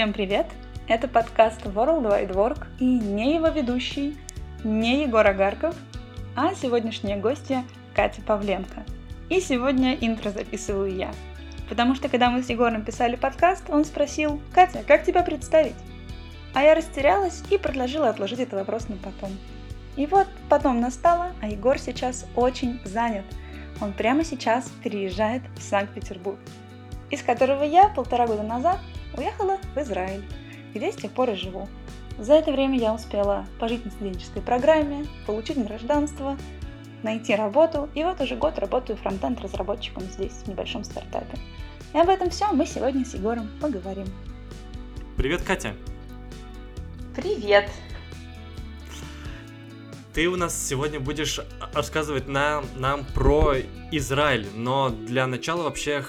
Всем привет! Это подкаст World Wide Work и не его ведущий, не Егор Агарков, а сегодняшняя гостья Катя Павленко. И сегодня интро записываю я. Потому что когда мы с Егором писали подкаст, он спросил, «Катя, как тебя представить?» А я растерялась и предложила отложить этот вопрос на потом. И вот потом настало, а Егор сейчас очень занят. Он прямо сейчас переезжает в Санкт-Петербург, из которого я полтора года назад уехала в Израиль, где с тех пор и живу. За это время я успела пожить на студенческой программе, получить гражданство, найти работу, и вот уже год работаю фронтенд разработчиком здесь, в небольшом стартапе. И об этом все мы сегодня с Егором поговорим. Привет, Катя! Привет! Ты у нас сегодня будешь рассказывать нам, нам про Израиль, но для начала вообще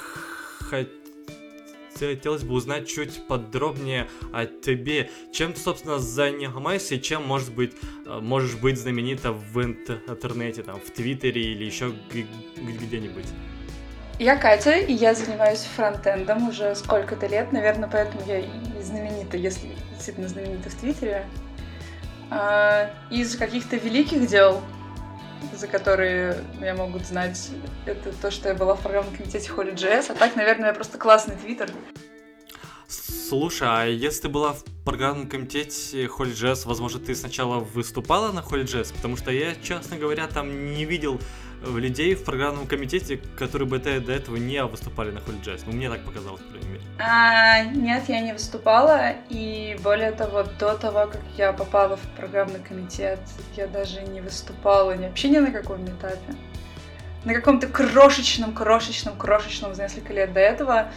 хотелось бы узнать чуть подробнее о тебе. Чем ты, собственно, занимаешься и чем, может быть, э, можешь быть знаменита в интернете, там, в Твиттере или еще где-нибудь? Я Катя, и я занимаюсь фронтендом уже сколько-то лет, наверное, поэтому я и знаменита, если действительно знаменита в Твиттере. А, из каких-то великих дел, за которые меня могут знать, это то, что я была в программном комитете Holy.js, а так, наверное, я просто классный твиттер. Слушай, а если ты была в программном комитете Holy.js, возможно, ты сначала выступала на Holy.js? Потому что я, честно говоря, там не видел людей в программном комитете, которые бы до этого не выступали на Holy.js. Ну, мне так показалось, по крайней мере. А, нет, я не выступала, и более того, до того, как я попала в программный комитет, я даже не выступала ни вообще ни на каком этапе. На каком-то крошечном, крошечном, крошечном за несколько лет до этого.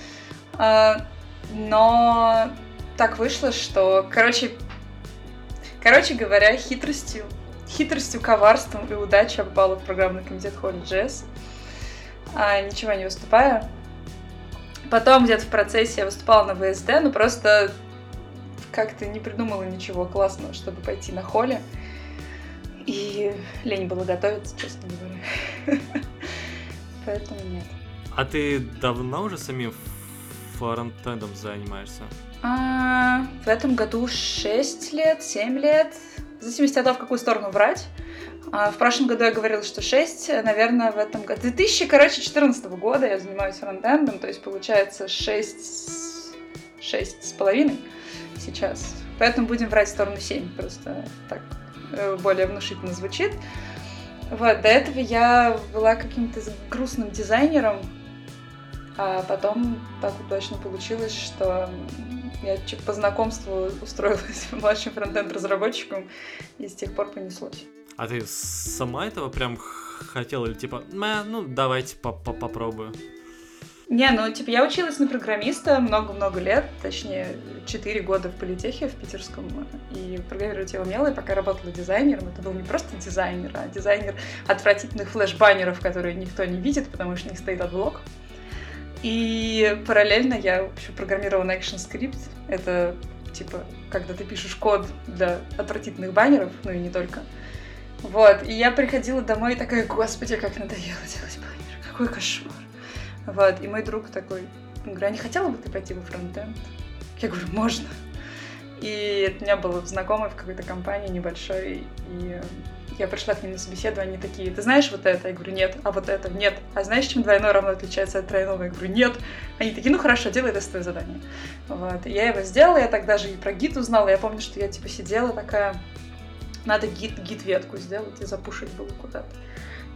А, но так вышло, что, короче, короче говоря, хитростью хитростью, коварством и удачей я попала в программный комитет Holy.js, а, ничего не выступая. Потом где-то в процессе я выступала на ВСД, но просто как-то не придумала ничего классного, чтобы пойти на холле. И лень было готовиться, честно говоря. Поэтому нет. А ты давно уже самим фронтендом занимаешься? А, в этом году 6 лет, 7 лет. В зависимости от того, в какую сторону брать. А, в прошлом году я говорила, что 6, наверное, в этом году. 2000, короче, 14 года я занимаюсь фронтендом, то есть получается 6, 6 с половиной сейчас. Поэтому будем брать сторону 7, просто так э, более внушительно звучит. Вот, до этого я была каким-то грустным дизайнером, а потом так удачно получилось, что я по знакомству устроилась младшим фронтенд-разработчиком, и с тех пор понеслось. А ты сама этого прям хотела или типа, ну давайте по -по попробую? Не, ну, типа, я училась на программиста много-много лет, точнее, 4 года в политехе в питерском, и программировать я умела, и пока работала дизайнером, это был не просто дизайнер, а дизайнер отвратительных флеш-баннеров, которые никто не видит, потому что у них стоит AdBlock. И параллельно я вообще программировала на ActionScript. Это типа, когда ты пишешь код для отвратительных баннеров, ну и не только. Вот, и я приходила домой и такая, господи, как надоело делать баннер, какой кошмар. Вот, и мой друг такой, он говорит, а не хотела бы ты пойти во фронтенд? Я говорю, можно. И у меня был знакомый в какой-то компании небольшой, и я пришла к ним на собеседование, они такие, ты знаешь вот это? Я говорю, нет. А вот это? Нет. А знаешь, чем двойное равно отличается от тройного? Я говорю, нет. Они такие, ну хорошо, делай тестовое задание. Вот. И я его сделала, я тогда же и про гид узнала. Я помню, что я типа сидела такая, надо гид, гид-ветку сделать и запушить было куда-то.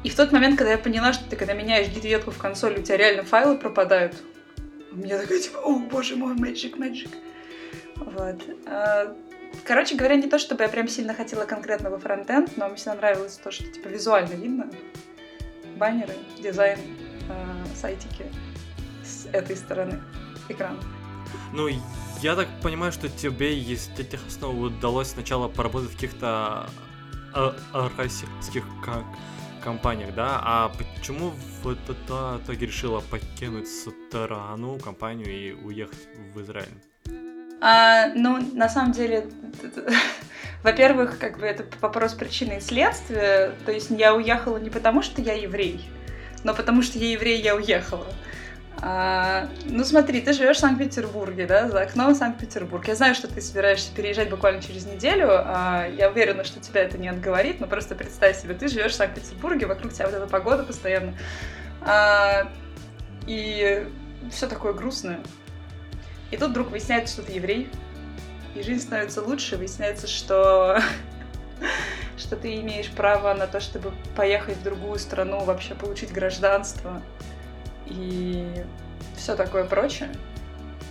И в тот момент, когда я поняла, что ты когда меняешь гид-ветку в консоли, у тебя реально файлы пропадают, у меня такая типа, о боже мой, magic, magic. Вот. А, Короче говоря, не то, чтобы я прям сильно хотела конкретного фронтенд, но мне всегда нравилось то, что типа визуально видно. Баннеры, дизайн, э, сайтики с этой стороны экрана. Ну, я так понимаю, что тебе из этих основ удалось сначала поработать в каких-то э, российских компаниях, да? А почему в итоге решила покинуть страну, компанию и уехать в Израиль? А, ну, на самом деле, во-первых, как бы это вопрос причины и следствия. То есть я уехала не потому, что я еврей, но потому что я еврей, я уехала. А, ну смотри, ты живешь в Санкт-Петербурге, да, за окном Санкт-Петербург. Я знаю, что ты собираешься переезжать буквально через неделю. А, я уверена, что тебя это не отговорит, но просто представь себе, ты живешь в Санкт-Петербурге, вокруг тебя вот эта погода постоянно. А, и все такое грустное. И тут вдруг выясняется, что ты еврей, и жизнь становится лучше, выясняется, что что ты имеешь право на то, чтобы поехать в другую страну, вообще получить гражданство и все такое прочее.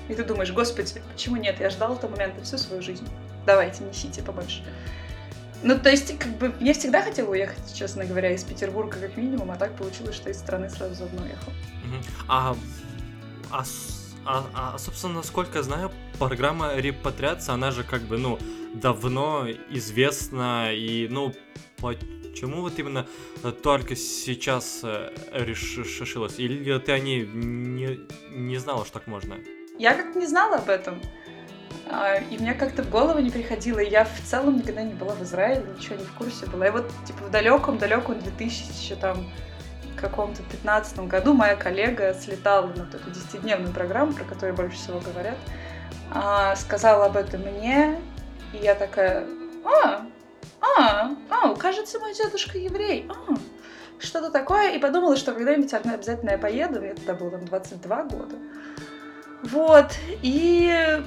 И ты думаешь, господи, почему нет? Я ждал этого момента всю свою жизнь. Давайте, несите побольше. Ну, то есть, как бы, мне всегда хотела уехать, честно говоря, из Петербурга как минимум, а так получилось, что из страны сразу заодно уехал. А, а, а, а, собственно, насколько я знаю, программа репатриации, она же как бы, ну, давно известна, и, ну, почему вот именно только сейчас э, решилась? Или ты о ней не, не знала, что так можно? Я как-то не знала об этом. А, и мне как-то в голову не приходило. Я в целом никогда не была в Израиле, ничего не в курсе была. И вот, типа, в далеком-далеком 2000 там каком-то 15 году моя коллега слетала на эту 10-дневную программу, про которую больше всего говорят, а, сказала об этом мне, и я такая, а, а, а, кажется, мой дедушка еврей, а, что-то такое, и подумала, что когда-нибудь обязательно я поеду, мне тогда было там 22 года. Вот, и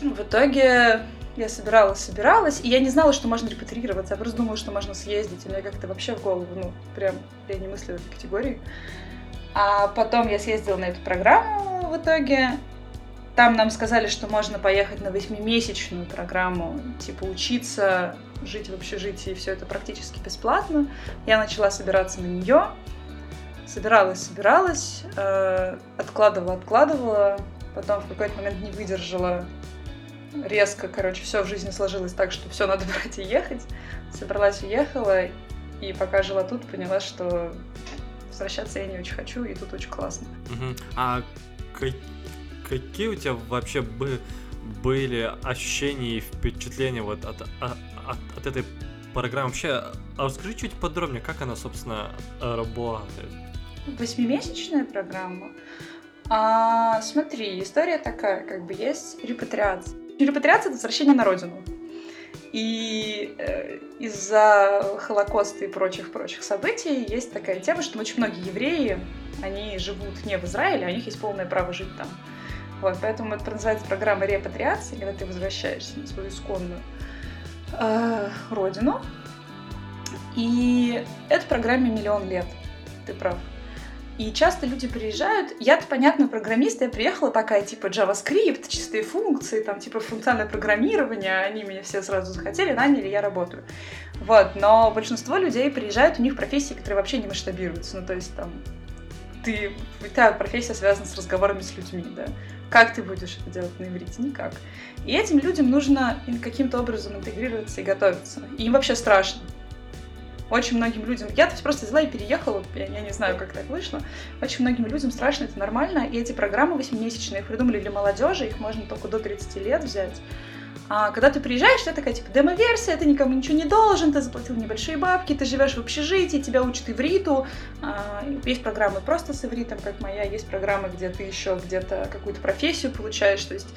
в итоге я собиралась, собиралась, и я не знала, что можно репатрироваться, я просто думала, что можно съездить, и мне как-то вообще в голову, ну, прям, я не мыслила этой категории. А потом я съездила на эту программу в итоге, там нам сказали, что можно поехать на восьмимесячную программу, типа учиться, жить в общежитии, все это практически бесплатно. Я начала собираться на нее, собиралась, собиралась, э, откладывала, откладывала, потом в какой-то момент не выдержала резко, короче, все в жизни сложилось так, что все надо брать и ехать. Собралась, уехала, и пока жила тут, поняла, что возвращаться я не очень хочу, и тут очень классно. Угу. А какие у тебя вообще бы были ощущения и впечатления вот от, от, от, от этой программы? Вообще, а расскажи чуть подробнее, как она, собственно, работает? Восьмимесячная программа? А, смотри, история такая, как бы есть репатриация. Репатриация — это возвращение на родину. И э, из-за Холокоста и прочих-прочих событий есть такая тема, что очень многие евреи, они живут не в Израиле, а у них есть полное право жить там. Вот, поэтому это называется программа репатриации, когда ты возвращаешься на свою исконную э, родину. И этой программе миллион лет, ты прав. И часто люди приезжают, я-то, понятно, программист, я приехала такая, типа, JavaScript, чистые функции, там, типа, функциональное программирование, они меня все сразу захотели, наняли, я работаю. Вот, но большинство людей приезжают, у них профессии, которые вообще не масштабируются, ну, то есть, там, ты, твоя профессия связана с разговорами с людьми, да. Как ты будешь это делать на иврите? Никак. И этим людям нужно каким-то образом интегрироваться и готовиться. И им вообще страшно. Очень многим людям... Я то просто взяла и переехала, я, я не знаю, как так вышло. Очень многим людям страшно, это нормально. И эти программы восьмимесячные их придумали для молодежи, их можно только до 30 лет взять. А когда ты приезжаешь, это такая, типа, демо-версия, ты никому ничего не должен, ты заплатил небольшие бабки, ты живешь в общежитии, тебя учат ивриту. А, есть программы просто с ивритом, как моя, есть программы, где ты еще где-то какую-то профессию получаешь, то есть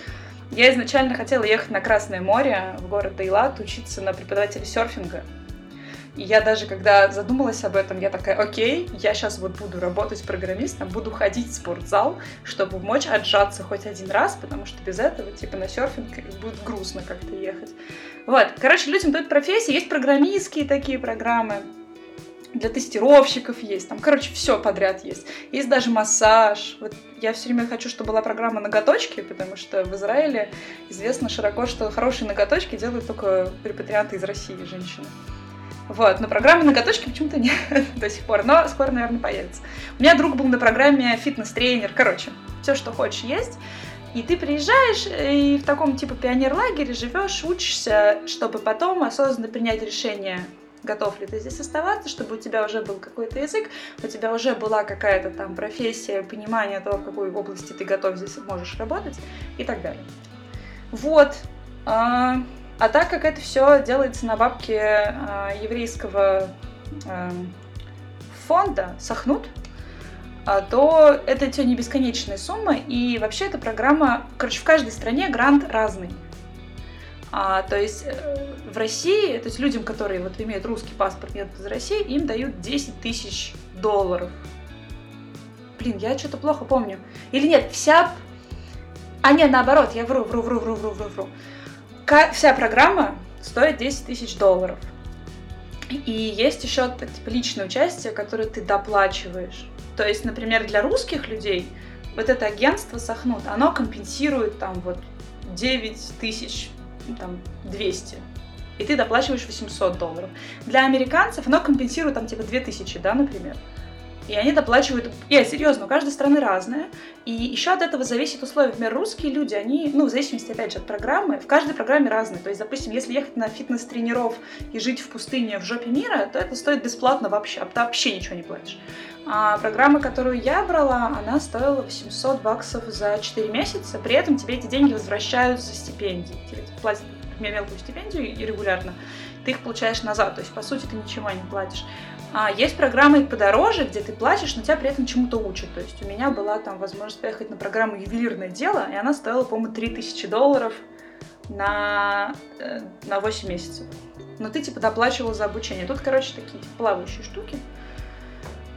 я изначально хотела ехать на Красное море, в город Дейлат, учиться на преподавателя серфинга. И я даже, когда задумалась об этом, я такая, окей, я сейчас вот буду работать программистом, буду ходить в спортзал, чтобы мочь отжаться хоть один раз, потому что без этого, типа, на серфинг будет грустно как-то ехать. Вот, короче, людям дают профессии, есть программистские такие программы, для тестировщиков есть, там, короче, все подряд есть. Есть даже массаж. Вот я все время хочу, чтобы была программа ноготочки, потому что в Израиле известно широко, что хорошие ноготочки делают только репатрианты из России, женщины. Вот, но программы ноготочки почему-то нет до сих пор, но скоро, наверное, появится. У меня друг был на программе фитнес-тренер, короче, все, что хочешь, есть. И ты приезжаешь и в таком типа пионер-лагере живешь, учишься, чтобы потом осознанно принять решение, готов ли ты здесь оставаться, чтобы у тебя уже был какой-то язык, у тебя уже была какая-то там профессия, понимание того, в какой области ты готов здесь можешь работать и так далее. Вот. А, так как это все делается на бабке э, еврейского э, фонда Сахнут, а, то это тебе не бесконечная сумма, и вообще эта программа, короче, в каждой стране грант разный. А, то есть э, в России, то есть людям, которые вот имеют русский паспорт, нет из России, им дают 10 тысяч долларов. Блин, я что-то плохо помню. Или нет, вся... А нет, наоборот, я вру, вру, вру, вру, вру, вру, вру. Вся программа стоит 10 тысяч долларов. И есть еще типа, личное участие, которое ты доплачиваешь. То есть, например, для русских людей вот это агентство Сахнут, оно компенсирует там вот 9 тысяч, там 200. И ты доплачиваешь 800 долларов. Для американцев оно компенсирует там типа 2000, да, например. И они доплачивают... Я серьезно, у каждой страны разная. И еще от этого зависит условия. Например, русские люди, они, ну, в зависимости, опять же, от программы, в каждой программе разные. То есть, допустим, если ехать на фитнес-тренеров и жить в пустыне в жопе мира, то это стоит бесплатно вообще, а ты вообще ничего не платишь. А программа, которую я брала, она стоила 800 баксов за 4 месяца, при этом тебе эти деньги возвращают за стипендии. Тебе платят мелкую стипендию и регулярно, ты их получаешь назад, то есть, по сути, ты ничего не платишь. А есть программы подороже, где ты платишь, но тебя при этом чему-то учат. То есть у меня была там возможность поехать на программу «Ювелирное дело», и она стоила, по-моему, 3000 долларов на, э, на 8 месяцев. Но ты, типа, доплачивал за обучение. Тут, короче, такие типа, плавающие штуки.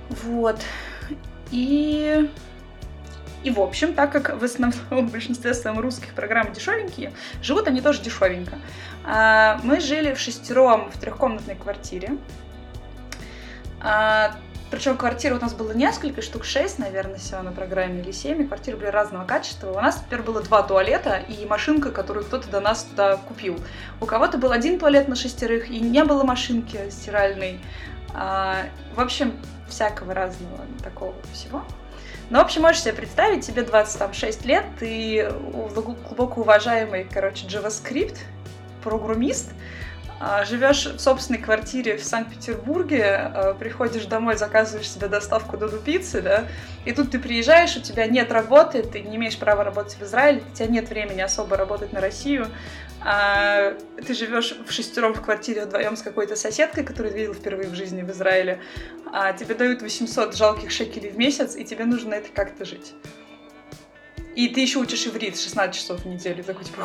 Вот. И... И, в общем, так как в основном в большинстве своем русских программ дешевенькие, живут они тоже дешевенько. А, мы жили в шестером в трехкомнатной квартире. А, причем квартир у нас было несколько, штук шесть, наверное, всего на программе, или семь, квартиры были разного качества. У нас теперь было два туалета и машинка, которую кто-то до нас туда купил. У кого-то был один туалет на шестерых, и не было машинки стиральной. А, в общем, всякого разного такого всего. Ну, в общем, можешь себе представить, тебе 26 лет, ты глубоко уважаемый, короче, JavaScript, программист, живешь в собственной квартире в Санкт-Петербурге, а, приходишь домой, заказываешь себе доставку до пиццы, да, и тут ты приезжаешь, у тебя нет работы, ты не имеешь права работать в Израиле, у тебя нет времени особо работать на Россию, а ты живешь в шестером в квартире вдвоем с какой-то соседкой, которую видел впервые в жизни в Израиле, а тебе дают 800 жалких шекелей в месяц, и тебе нужно это как-то жить. И ты еще учишь иврит 16 часов в неделю, такой типа...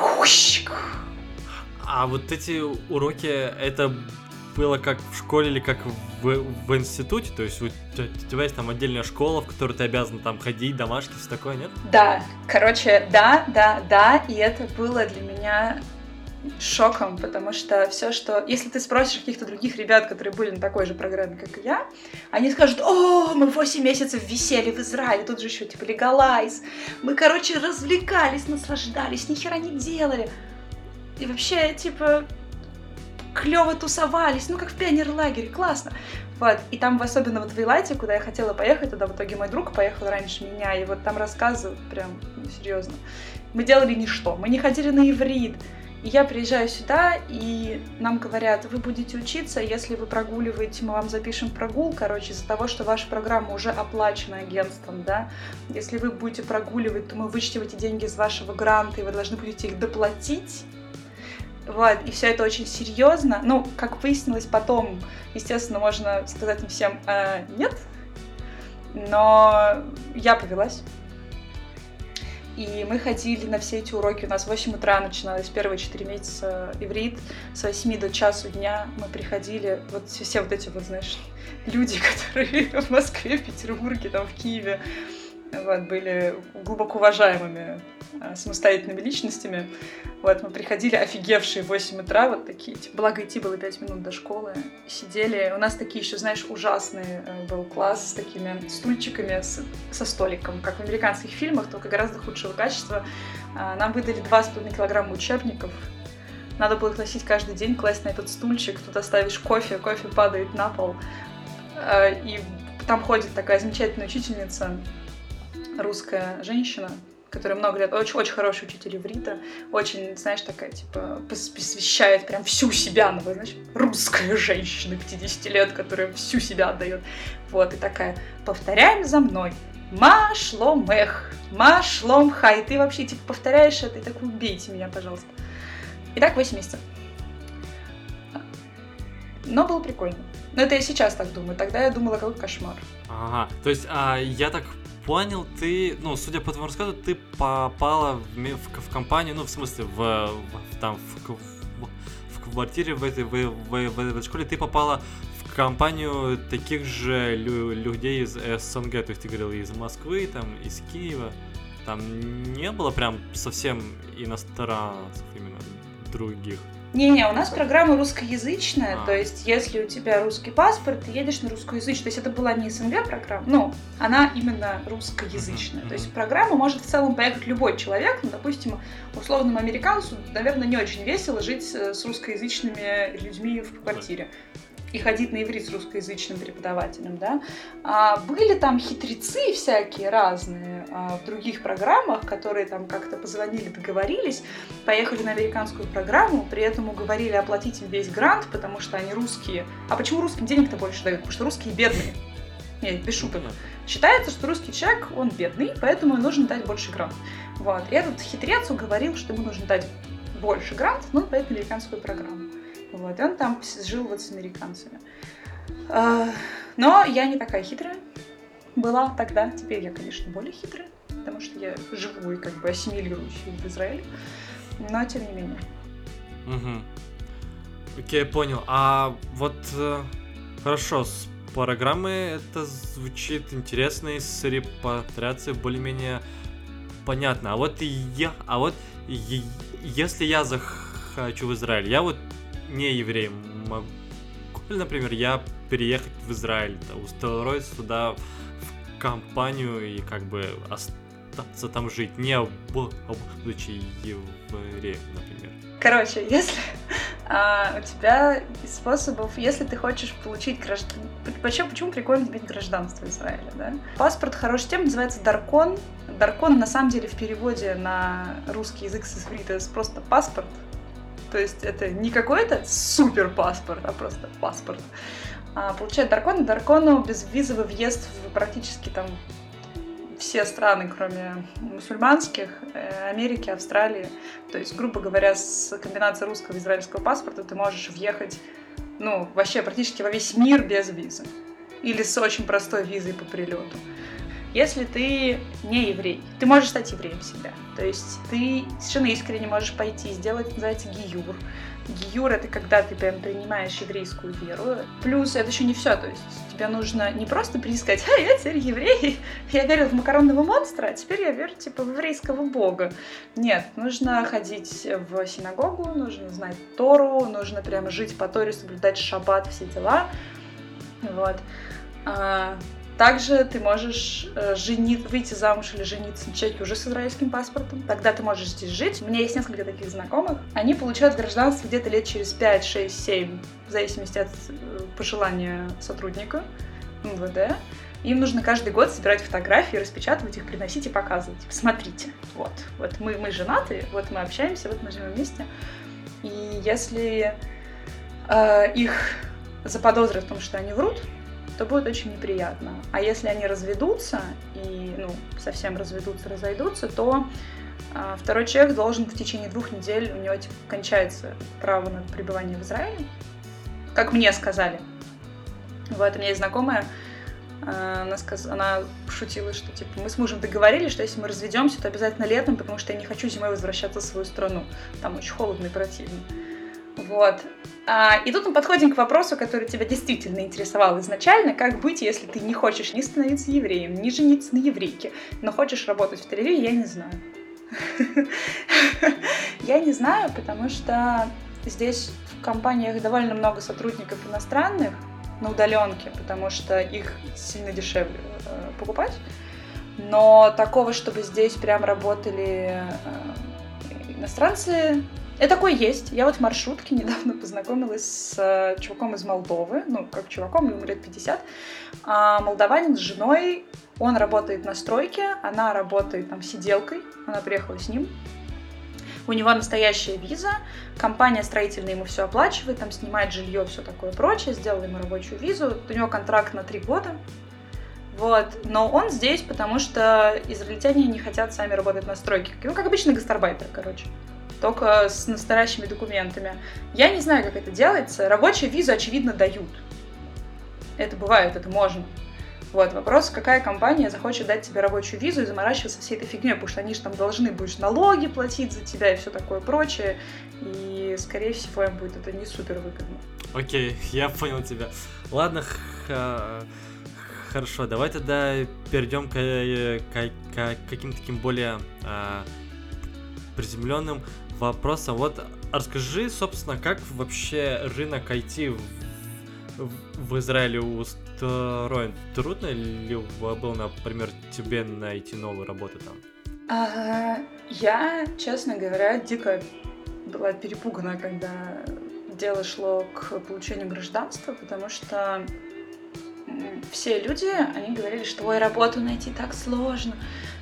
А вот эти уроки, это было как в школе или как в, в институте? То есть у тебя есть там отдельная школа, в которую ты обязан там ходить, домашки, все такое, нет? Да, короче, да, да, да, и это было для меня шоком, потому что все, что... Если ты спросишь каких-то других ребят, которые были на такой же программе, как и я, они скажут, о, мы 8 месяцев висели в Израиле, тут же еще типа легалайз, мы, короче, развлекались, наслаждались, ни хера не делали. И вообще, типа, клево тусовались, ну как в пионерлагере, классно. Вот, и там особенно вот в Вейлайте, куда я хотела поехать, туда в итоге мой друг поехал раньше меня, и вот там рассказывают прям, ну, серьезно. Мы делали ничто, мы не ходили на иврит. И я приезжаю сюда, и нам говорят, вы будете учиться, если вы прогуливаете, мы вам запишем прогул, короче, из-за того, что ваша программа уже оплачена агентством, да. Если вы будете прогуливать, то мы вычтем эти деньги из вашего гранта, и вы должны будете их доплатить вот, и все это очень серьезно. Ну, как выяснилось потом, естественно, можно сказать им всем э, нет, но я повелась. И мы ходили на все эти уроки. У нас в 8 утра начиналось первые 4 месяца иврит. С 8 до часу дня мы приходили. Вот все вот эти вот, знаешь, люди, которые в Москве, в Петербурге, там, в Киеве, вот, были глубоко уважаемыми самостоятельными личностями. Вот, мы приходили офигевшие в 8 утра, вот такие, типа, благо идти было 5 минут до школы, сидели. У нас такие еще, знаешь, ужасный э, был класс с такими стульчиками, с, со столиком, как в американских фильмах, только гораздо худшего качества. А, нам выдали 2,5 килограмма учебников, надо было их носить каждый день, класть на этот стульчик, туда ставишь кофе, кофе падает на пол. А, и там ходит такая замечательная учительница, русская женщина, которая много лет, очень, очень хороший учитель иврита, очень, знаешь, такая, типа, посвящает прям всю себя, ну, знаешь, русская женщина 50 лет, которая всю себя отдает. Вот, и такая, повторяем за мной. Машлом эх, машлом хай. Ты вообще, типа, повторяешь это и так убейте меня, пожалуйста. И так 8 месяцев. Но было прикольно. Но это я сейчас так думаю. Тогда я думала, какой кошмар. Ага, то есть а, я так понял, ты, ну, судя по твоему рассказу, ты попала в, в, в компанию, ну, в смысле, в, в там, в, в, в квартире в этой, в, в, в, этой школе, ты попала в компанию таких же лю людей из СНГ, то есть ты говорил из Москвы, там, из Киева, там не было прям совсем иностранцев именно других. Не-не, у нас программа русскоязычная, а. то есть если у тебя русский паспорт, ты едешь на русскоязычную. То есть это была не СНГ программа, но она именно русскоязычная. Mm-hmm. То есть программу может в целом поехать любой человек, ну, допустим, условному американцу, наверное, не очень весело жить с русскоязычными людьми в квартире и ходить на иврит с русскоязычным преподавателем, да. А были там хитрецы всякие разные а, в других программах, которые там как-то позвонили, договорились, поехали на американскую программу, при этом уговорили оплатить им весь грант, потому что они русские. А почему русским денег-то больше дают? Потому что русские бедные. Нет, без шуток. Считается, что русский человек, он бедный, поэтому ему нужно дать больше грант. Вот. И этот хитрец уговорил, что ему нужно дать больше грант, но на американскую программу. Вот, и он там жил вот с американцами. А, но я не такая хитрая была тогда. Теперь я, конечно, более хитрая, потому что я живу и как бы ассимилируюсь в Израиле. Но тем не менее. Угу. Окей, понял. А вот э, хорошо, с программы это звучит интересно, и с репатриацией более-менее понятно. А вот я, а вот если я захочу в Израиль, я вот не еврей, могу например, я переехать в Израиль, устроиться туда в компанию и как бы остаться там жить, не будучи евреем, например. Короче, если а, у тебя из способов, если ты хочешь получить гражданство... Почему, почему прикольно иметь гражданство Израиля, да? Паспорт хороший тем, называется Даркон. Даркон, на самом деле, в переводе на русский язык с иврита просто паспорт. То есть это не какой-то супер паспорт, а просто паспорт. А, получает Даркон. Даркону безвизовый въезд в практически там все страны, кроме мусульманских, э, Америки, Австралии. То есть, грубо говоря, с комбинацией русского и израильского паспорта ты можешь въехать, ну, вообще практически во весь мир без визы. Или с очень простой визой по прилету. Если ты не еврей, ты можешь стать евреем себя. То есть ты совершенно искренне можешь пойти и сделать, называется гиюр. Гиюр — это когда ты прям принимаешь еврейскую веру. Плюс это еще не все, то есть тебе нужно не просто прийти сказать, а я теперь еврей, я верил в макаронного монстра, а теперь я верю типа в еврейского бога. Нет, нужно ходить в синагогу, нужно знать Тору, нужно прям жить по Торе, соблюдать шаббат, все дела. Вот. Также ты можешь э, женить, выйти замуж или жениться на человеке уже с израильским паспортом. Тогда ты можешь здесь жить. У меня есть несколько таких знакомых. Они получают гражданство где-то лет через 5, 6, 7, в зависимости от э, пожелания сотрудника МВД. Им нужно каждый год собирать фотографии, распечатывать их, приносить и показывать. Посмотрите, вот, вот мы, мы женаты, вот мы общаемся, вот мы живем вместе. И если э, их заподозрят в том, что они врут, то будет очень неприятно. А если они разведутся и ну, совсем разведутся, разойдутся, то а, второй человек должен в течение двух недель, у него типа, кончается право на пребывание в Израиле. Как мне сказали. Вот, у меня есть знакомая, а, она, сказ... она шутила, что типа мы с мужем договорились, что если мы разведемся, то обязательно летом, потому что я не хочу зимой возвращаться в свою страну. Там очень холодно и противно. Вот. А, и тут мы подходим к вопросу, который тебя действительно интересовал изначально. Как быть, если ты не хочешь ни становиться евреем, ни жениться на еврейке, но хочешь работать в тель я не знаю. Я не знаю, потому что здесь в компаниях довольно много сотрудников иностранных на удаленке, потому что их сильно дешевле э, покупать. Но такого, чтобы здесь прям работали э, иностранцы, и такой есть. Я вот в маршрутке недавно познакомилась с э, чуваком из Молдовы, ну, как чуваком, ему лет 50. А молдаванин с женой, он работает на стройке, она работает там сиделкой, она приехала с ним. У него настоящая виза, компания строительная ему все оплачивает, там снимает жилье, все такое прочее, сделала ему рабочую визу. У него контракт на три года, вот. Но он здесь, потому что израильтяне не хотят сами работать на стройке. Ну, как обычно, гастарбайтер, короче только с настоящими документами. Я не знаю, как это делается. Рабочую визу, очевидно, дают. Это бывает, это можно. Вот, вопрос, какая компания захочет дать тебе рабочую визу и заморачиваться всей этой фигней, потому что они же там должны будешь налоги платить за тебя и все такое прочее, и, скорее всего, им будет это не супер выгодно. Окей, я понял тебя. Ладно, хорошо, давай тогда перейдем к, к, к каким-то таким более а, приземленным вопросам. Вот расскажи, собственно, как вообще рынок IT в, в Израиле устроен? Трудно ли было, например, тебе найти новую работу там? А, я, честно говоря, дико была перепугана, когда дело шло к получению гражданства, потому что все люди, они говорили, что ой, работу найти так сложно,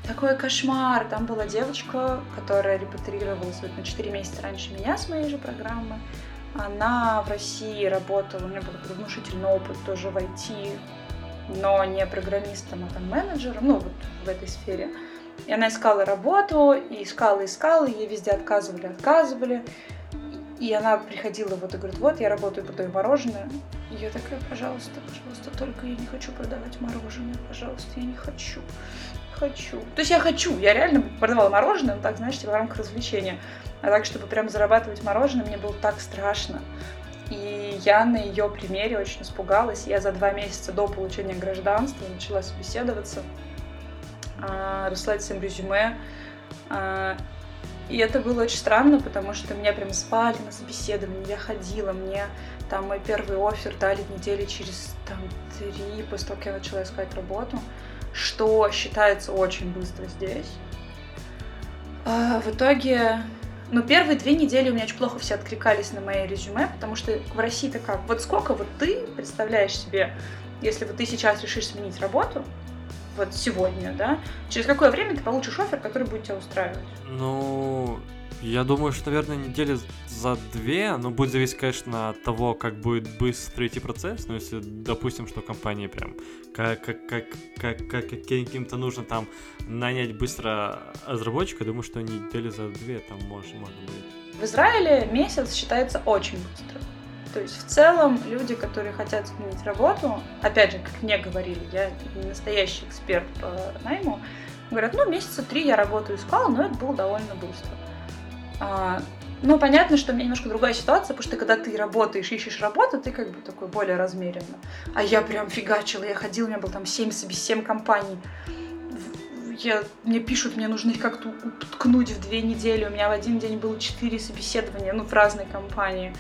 такой кошмар. Там была девочка, которая репатрировалась вот на 4 месяца раньше меня с моей же программы. Она в России работала, у нее был внушительный опыт тоже в IT, но не программистом, а там менеджером, ну вот в этой сфере. И она искала работу, и искала, искала, ей везде отказывали, отказывали. И она приходила вот и говорит, вот, я работаю, продаю мороженое. И я такая, пожалуйста, пожалуйста, только я не хочу продавать мороженое, пожалуйста, я не хочу. Хочу. То есть я хочу, я реально продавала мороженое, ну так, знаешь, типа в рамках развлечения. А так, чтобы прям зарабатывать мороженое, мне было так страшно. И я на ее примере очень испугалась. Я за два месяца до получения гражданства начала собеседоваться, а, рассылать всем резюме. А, и это было очень странно, потому что меня прям звали на собеседование, я ходила, мне там мой первый офер дали недели через там три, после того, как я начала искать работу, что считается очень быстро здесь. А в итоге, ну, первые две недели у меня очень плохо все откликались на мои резюме, потому что в России-то как? Вот сколько вот ты представляешь себе, если вот ты сейчас решишь сменить работу, вот сегодня, да, через какое время ты получишь офер, который будет тебя устраивать? Ну, я думаю, что, наверное, недели за две, но будет зависеть, конечно, от того, как будет быстро идти процесс. Но если, допустим, что компании прям как, как, как, как, как каким-то нужно там нанять быстро разработчика, думаю, что недели за две там можно, можно будет. В Израиле месяц считается очень быстро. То есть в целом люди, которые хотят сменить работу, опять же, как мне говорили, я не настоящий эксперт по найму, говорят, ну, месяца три я работу искала, но это было довольно быстро. А, ну, понятно, что у меня немножко другая ситуация, потому что когда ты работаешь, ищешь работу, ты как бы такой более размеренно. А я прям фигачила, я ходила, у меня было там 7, 7 компаний. Я, мне пишут, мне нужно их как-то уткнуть в две недели. У меня в один день было четыре собеседования, ну, в разные компании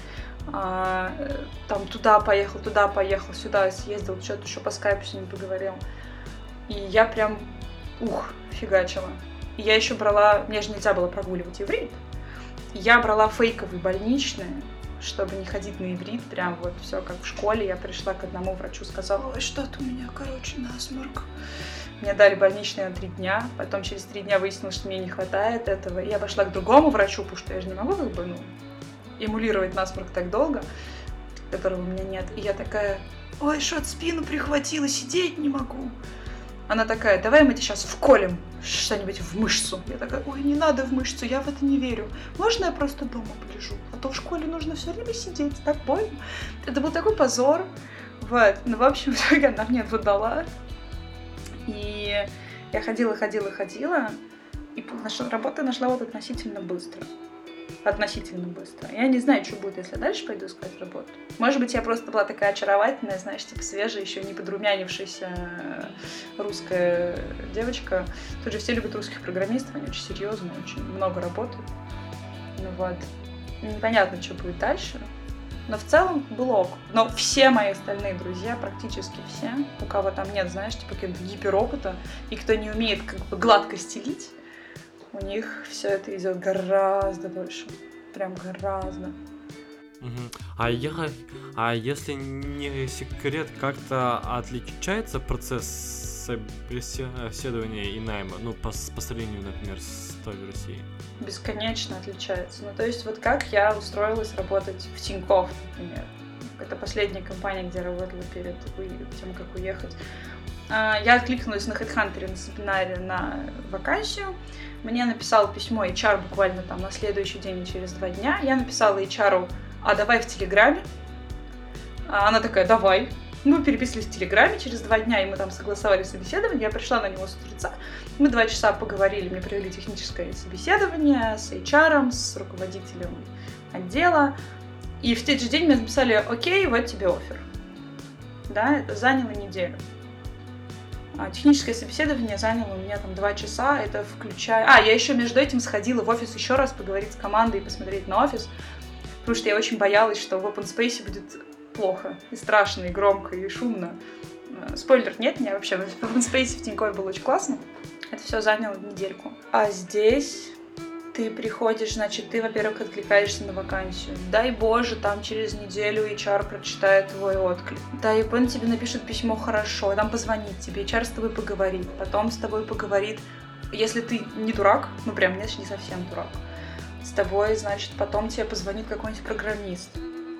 а, там туда поехал, туда поехал, сюда съездил, что-то еще по скайпу с ним поговорил. И я прям, ух, фигачила. И я еще брала, мне же нельзя было прогуливать иврит. Я брала фейковые больничные, чтобы не ходить на иврит, прям вот все как в школе. Я пришла к одному врачу, сказала, ой, что-то у меня, короче, насморк. Мне дали больничные на три дня, потом через три дня выяснилось, что мне не хватает этого. Я пошла к другому врачу, потому что я же не могу как бы, ну, эмулировать насморк так долго, которого у меня нет. И я такая, ой, что-то спину прихватила, сидеть не могу. Она такая, давай мы тебе сейчас вколем что-нибудь в мышцу. Я такая, ой, не надо в мышцу, я в это не верю. Можно я просто дома полежу? А то в школе нужно все время сидеть, так больно. Это был такой позор. Вот. Ну, в общем, она мне выдала. И я ходила, ходила, ходила. И нашла, работу нашла вот относительно быстро относительно быстро. Я не знаю, что будет, если дальше пойду искать работу. Может быть, я просто была такая очаровательная, знаешь, типа свежая, еще не подрумянившаяся русская девочка. Тут же все любят русских программистов, они очень серьезные, очень много работают. Ну вот. Непонятно, что будет дальше. Но в целом был ок. Но все мои остальные друзья, практически все, у кого там нет, знаешь, типа какого-то гиперопыта, и кто не умеет как бы гладко стелить, у них все это идет гораздо дольше. Прям гораздо. А, я, а если не секрет, как-то отличается процесс собеседования и найма, ну, по, по сравнению, например, с той в России? Бесконечно отличается. Ну, то есть, вот как я устроилась работать в Тинькофф, например. Это последняя компания, где я работала перед тем, как уехать. А, я откликнулась на HeadHunter на семинаре на вакансию. Мне написал письмо HR буквально там на следующий день и через два дня. Я написала HR, а давай в Телеграме. А она такая, давай. Мы переписывались в Телеграме через два дня, и мы там согласовали собеседование. Я пришла на него с утреца. Мы два часа поговорили, мне провели техническое собеседование с HR, с руководителем отдела. И в тот же день мне написали, окей, вот тебе офер. Да, заняло неделю. А техническое собеседование заняло у меня там два часа, это включая... А, я еще между этим сходила в офис еще раз поговорить с командой и посмотреть на офис, потому что я очень боялась, что в open space будет плохо, и страшно, и громко, и шумно. Э, спойлер, нет, мне вообще в open space в Тинькове было очень классно. Это все заняло недельку. А здесь ты приходишь, значит, ты, во-первых, откликаешься на вакансию. Дай боже, там через неделю HR прочитает твой отклик. Да, и он тебе напишет письмо хорошо, там позвонит тебе, HR с тобой поговорит, потом с тобой поговорит, если ты не дурак, ну прям нет, не совсем дурак, с тобой, значит, потом тебе позвонит какой-нибудь программист.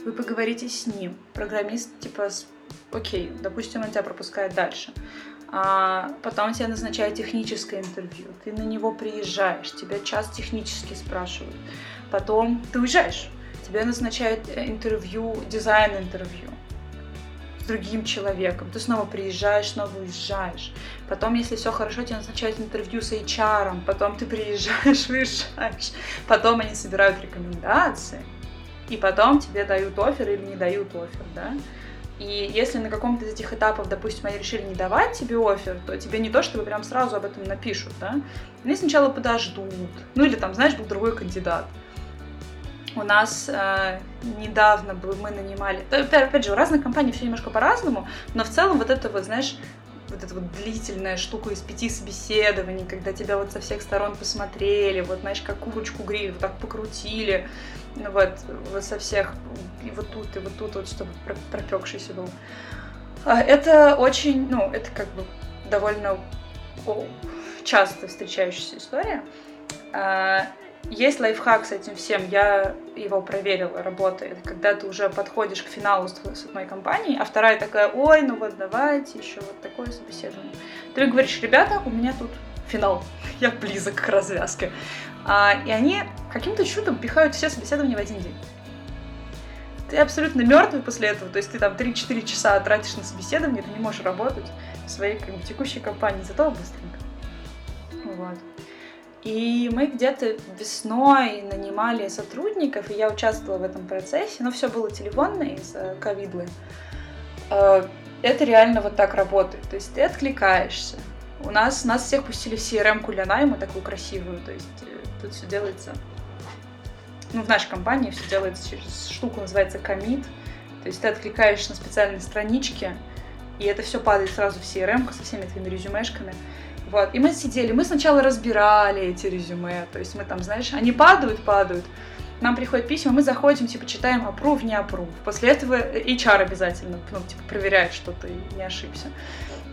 Вы поговорите с ним. Программист, типа, окей, допустим, он тебя пропускает дальше потом тебя назначают техническое интервью, ты на него приезжаешь, тебя час технически спрашивают, потом ты уезжаешь, тебе назначают э, интервью, дизайн-интервью с другим человеком, ты снова приезжаешь, снова уезжаешь, потом, если все хорошо, тебе назначают интервью с HR, потом ты приезжаешь, уезжаешь, потом они собирают рекомендации, и потом тебе дают офер или не дают офер, да, и если на каком-то из этих этапов, допустим, они решили не давать тебе офер, то тебе не то, чтобы прям сразу об этом напишут, да? Они сначала подождут. Ну или там, знаешь, был другой кандидат. У нас э, недавно мы нанимали... Опять же, у разных компаний все немножко по-разному, но в целом вот это вот, знаешь, вот эта вот длительная штука из пяти собеседований, когда тебя вот со всех сторон посмотрели, вот, знаешь, как курочку гриль, вот так покрутили, ну вот, вот со всех, и вот тут, и вот тут, вот, чтобы пропекшийся был. А, это очень, ну, это как бы довольно часто встречающаяся история. Есть лайфхак с этим всем, я его проверила, работает. Когда ты уже подходишь к финалу с одной компанией, а вторая такая, ой, ну вот давайте еще вот такое собеседование. Ты говоришь, ребята, у меня тут финал, я близок к развязке. А, и они каким-то чудом пихают все собеседования в один день. Ты абсолютно мертвый после этого, то есть ты там 3-4 часа тратишь на собеседование, ты не можешь работать в своей как бы, текущей компании, зато быстренько. Вот. И мы где-то весной нанимали сотрудников, и я участвовала в этом процессе, но все было телефонно из-за ковидлы. Э, это реально вот так работает. То есть ты откликаешься. У нас, нас всех пустили в CRM-ку для найма, такую красивую. То есть э, тут все делается... Ну, в нашей компании все делается через штуку, называется commit. То есть ты откликаешь на специальной страничке, и это все падает сразу в CRM со всеми твоими резюмешками. Вот. И мы сидели, мы сначала разбирали эти резюме, то есть мы там, знаешь, они падают, падают, нам приходят письма, мы заходим, типа, читаем approve, не approve. После этого HR обязательно, ну, типа, проверяет, что ты не ошибся.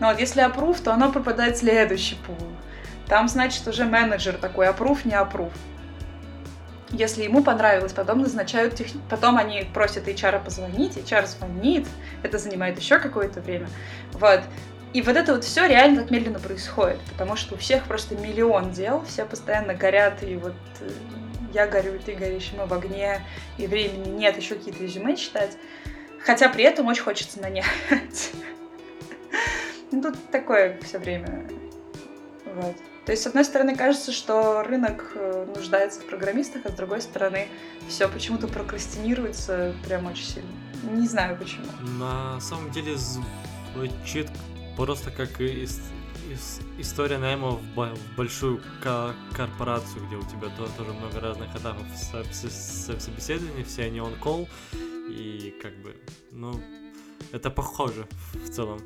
Но вот если approve, то оно попадает в следующий пул. Там, значит, уже менеджер такой, approve, не approve. Если ему понравилось, потом назначают тех... потом они просят HR позвонить, HR звонит, это занимает еще какое-то время. Вот. И вот это вот все реально так медленно происходит, потому что у всех просто миллион дел, все постоянно горят, и вот э, я горю, ты горишь, мы в огне, и времени нет еще какие-то резюме читать. Хотя при этом очень хочется нанять. Ну, тут такое все время. Вот. То есть, с одной стороны, кажется, что рынок э, нуждается в программистах, а с другой стороны, все почему-то прокрастинируется прям очень сильно. Не знаю почему. На самом деле звучит просто как из, из, история найма в, в большую корпорацию, где у тебя то, тоже много разных этапов собеседования, все они on call, и как бы, ну, это похоже в целом.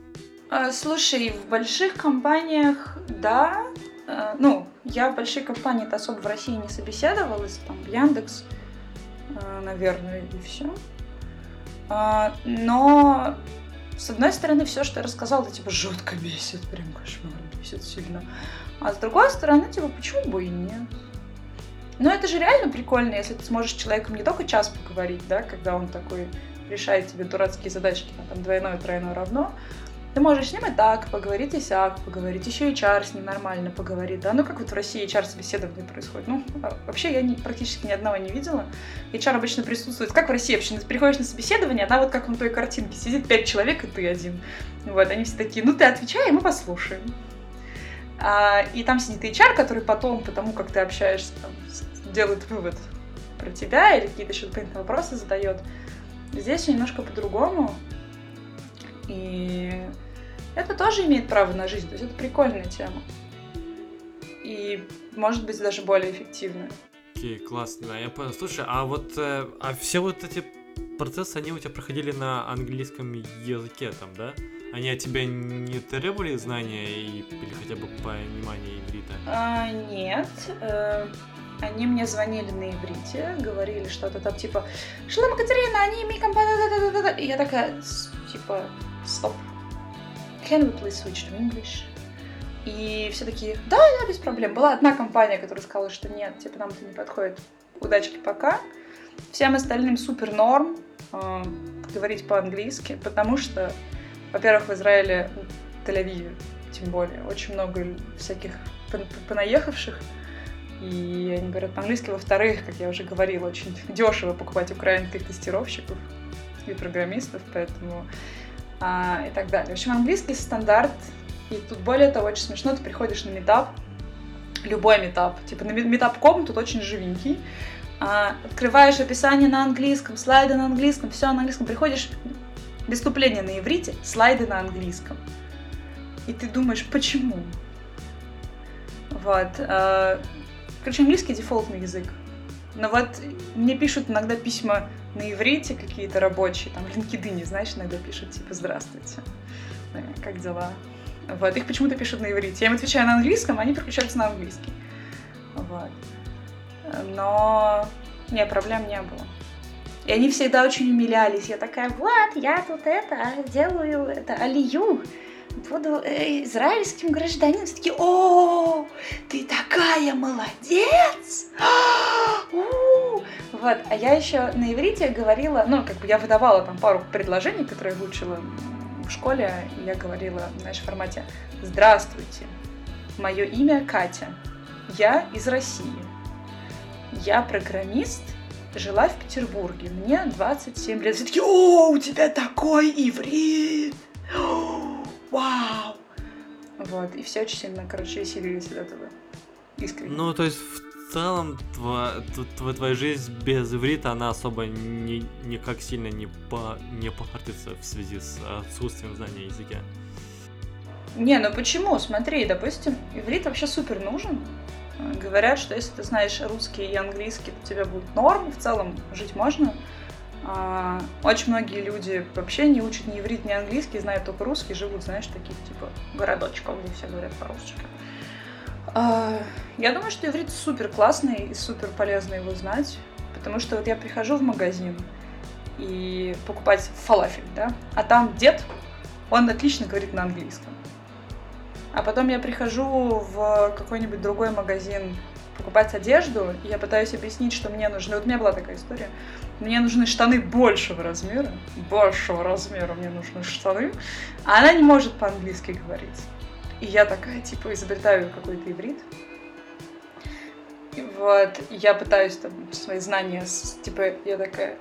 А, слушай, в больших компаниях, да, а, ну, я в большие компании-то особо в России не собеседовалась, там, Яндекс, а, наверное, и все. Но с одной стороны, все, что я рассказала, это типа жутко бесит, прям кошмар бесит сильно. А с другой стороны, типа, почему бы и нет? Ну, это же реально прикольно, если ты сможешь с человеком не только час поговорить, да, когда он такой решает тебе дурацкие задачки, там, двойное, тройное равно, Ты можешь с ним и так поговорить, и сяк поговорить, еще HR с ним нормально поговорит, да, ну как вот в России HR-собеседование происходит, ну, а вообще я не, практически ни одного не видела, HR обычно присутствует, как в России вообще, приходишь на собеседование, она вот как на той картинке, сидит пять человек, и ты один, вот, они все такие, ну ты отвечай, мы послушаем. А, и там сидит HR, который потом, потому как ты общаешься, там, делает вывод про тебя или какие-то еще дополнительные вопросы задает. Здесь немножко по-другому. И это тоже имеет право на жизнь. То есть это прикольная тема. И может быть даже более эффективная. Окей, okay, классно, я понял. Слушай, а вот э, а все вот эти процессы, они у тебя проходили на английском языке там, да? Они от тебя не требовали знания и, или хотя бы понимания иврита? А, нет. Э, они мне звонили на иврите, говорили что-то там типа «Шлам Катерина, они ми компания...» И я такая, типа, стоп. Can we please switch to English? И все такие, да, да, без проблем. Была одна компания, которая сказала, что нет, типа, нам это не подходит. Удачки пока. Всем остальным супер норм э, говорить по-английски, потому что, во-первых, в Израиле, в Тель-Авиве, тем более, очень много всяких понаехавших, и они говорят по-английски. Во-вторых, как я уже говорила, очень дешево покупать украинских тестировщиков и программистов, поэтому а, и так далее. В общем, английский стандарт. И тут более того, очень смешно, ты приходишь на метап, любой метап, типа на метап.ком тут очень живенький, а, открываешь описание на английском, слайды на английском, все на английском, приходишь, выступление на иврите, слайды на английском. И ты думаешь, почему? Вот. А, Короче, английский дефолтный язык. Но вот мне пишут иногда письма на иврите какие-то рабочие, там в LinkedIn, знаешь, иногда пишут типа «Здравствуйте, э, как дела?» Вот, их почему-то пишут на иврите. Я им отвечаю на английском, они переключаются на английский. Вот. Но не, проблем не было. И они всегда очень умилялись. Я такая, вот, я тут это делаю, это алию буду э, израильским гражданином. Все такие, о, ты такая молодец! Вот, а я еще на иврите говорила, ну, как бы я выдавала там пару предложений, которые выучила в школе, и я говорила, знаешь, в формате «Здравствуйте, мое имя Катя, я из России, я программист, жила в Петербурге, мне 27 лет». Все такие «О, у тебя такой иврит!» Вау! Вот, и все очень сильно, короче, веселились от этого. Искренне. Ну, то есть, в целом, твоя, твоя жизнь без иврита, она особо не, никак сильно не, по, не похортится в связи с отсутствием знания языка. Не, ну почему? Смотри, допустим, иврит вообще супер нужен. Говорят, что если ты знаешь русский и английский, то тебе будет норм, в целом жить можно. А, очень многие люди вообще не учат ни иврит, ни английский, знают только русский, живут, знаешь, таких типа городочков, где все говорят по-русски. А, я думаю, что иврит супер классный и супер полезно его знать, потому что вот я прихожу в магазин и покупать фалафель, да, а там дед, он отлично говорит на английском. А потом я прихожу в какой-нибудь другой магазин покупать одежду, и я пытаюсь объяснить, что мне нужны... Вот у меня была такая история. Мне нужны штаны большего размера. Большего размера мне нужны штаны. А она не может по-английски говорить. И я такая, типа, изобретаю какой-то иврит. Вот, я пытаюсь там свои знания, типа, я такая,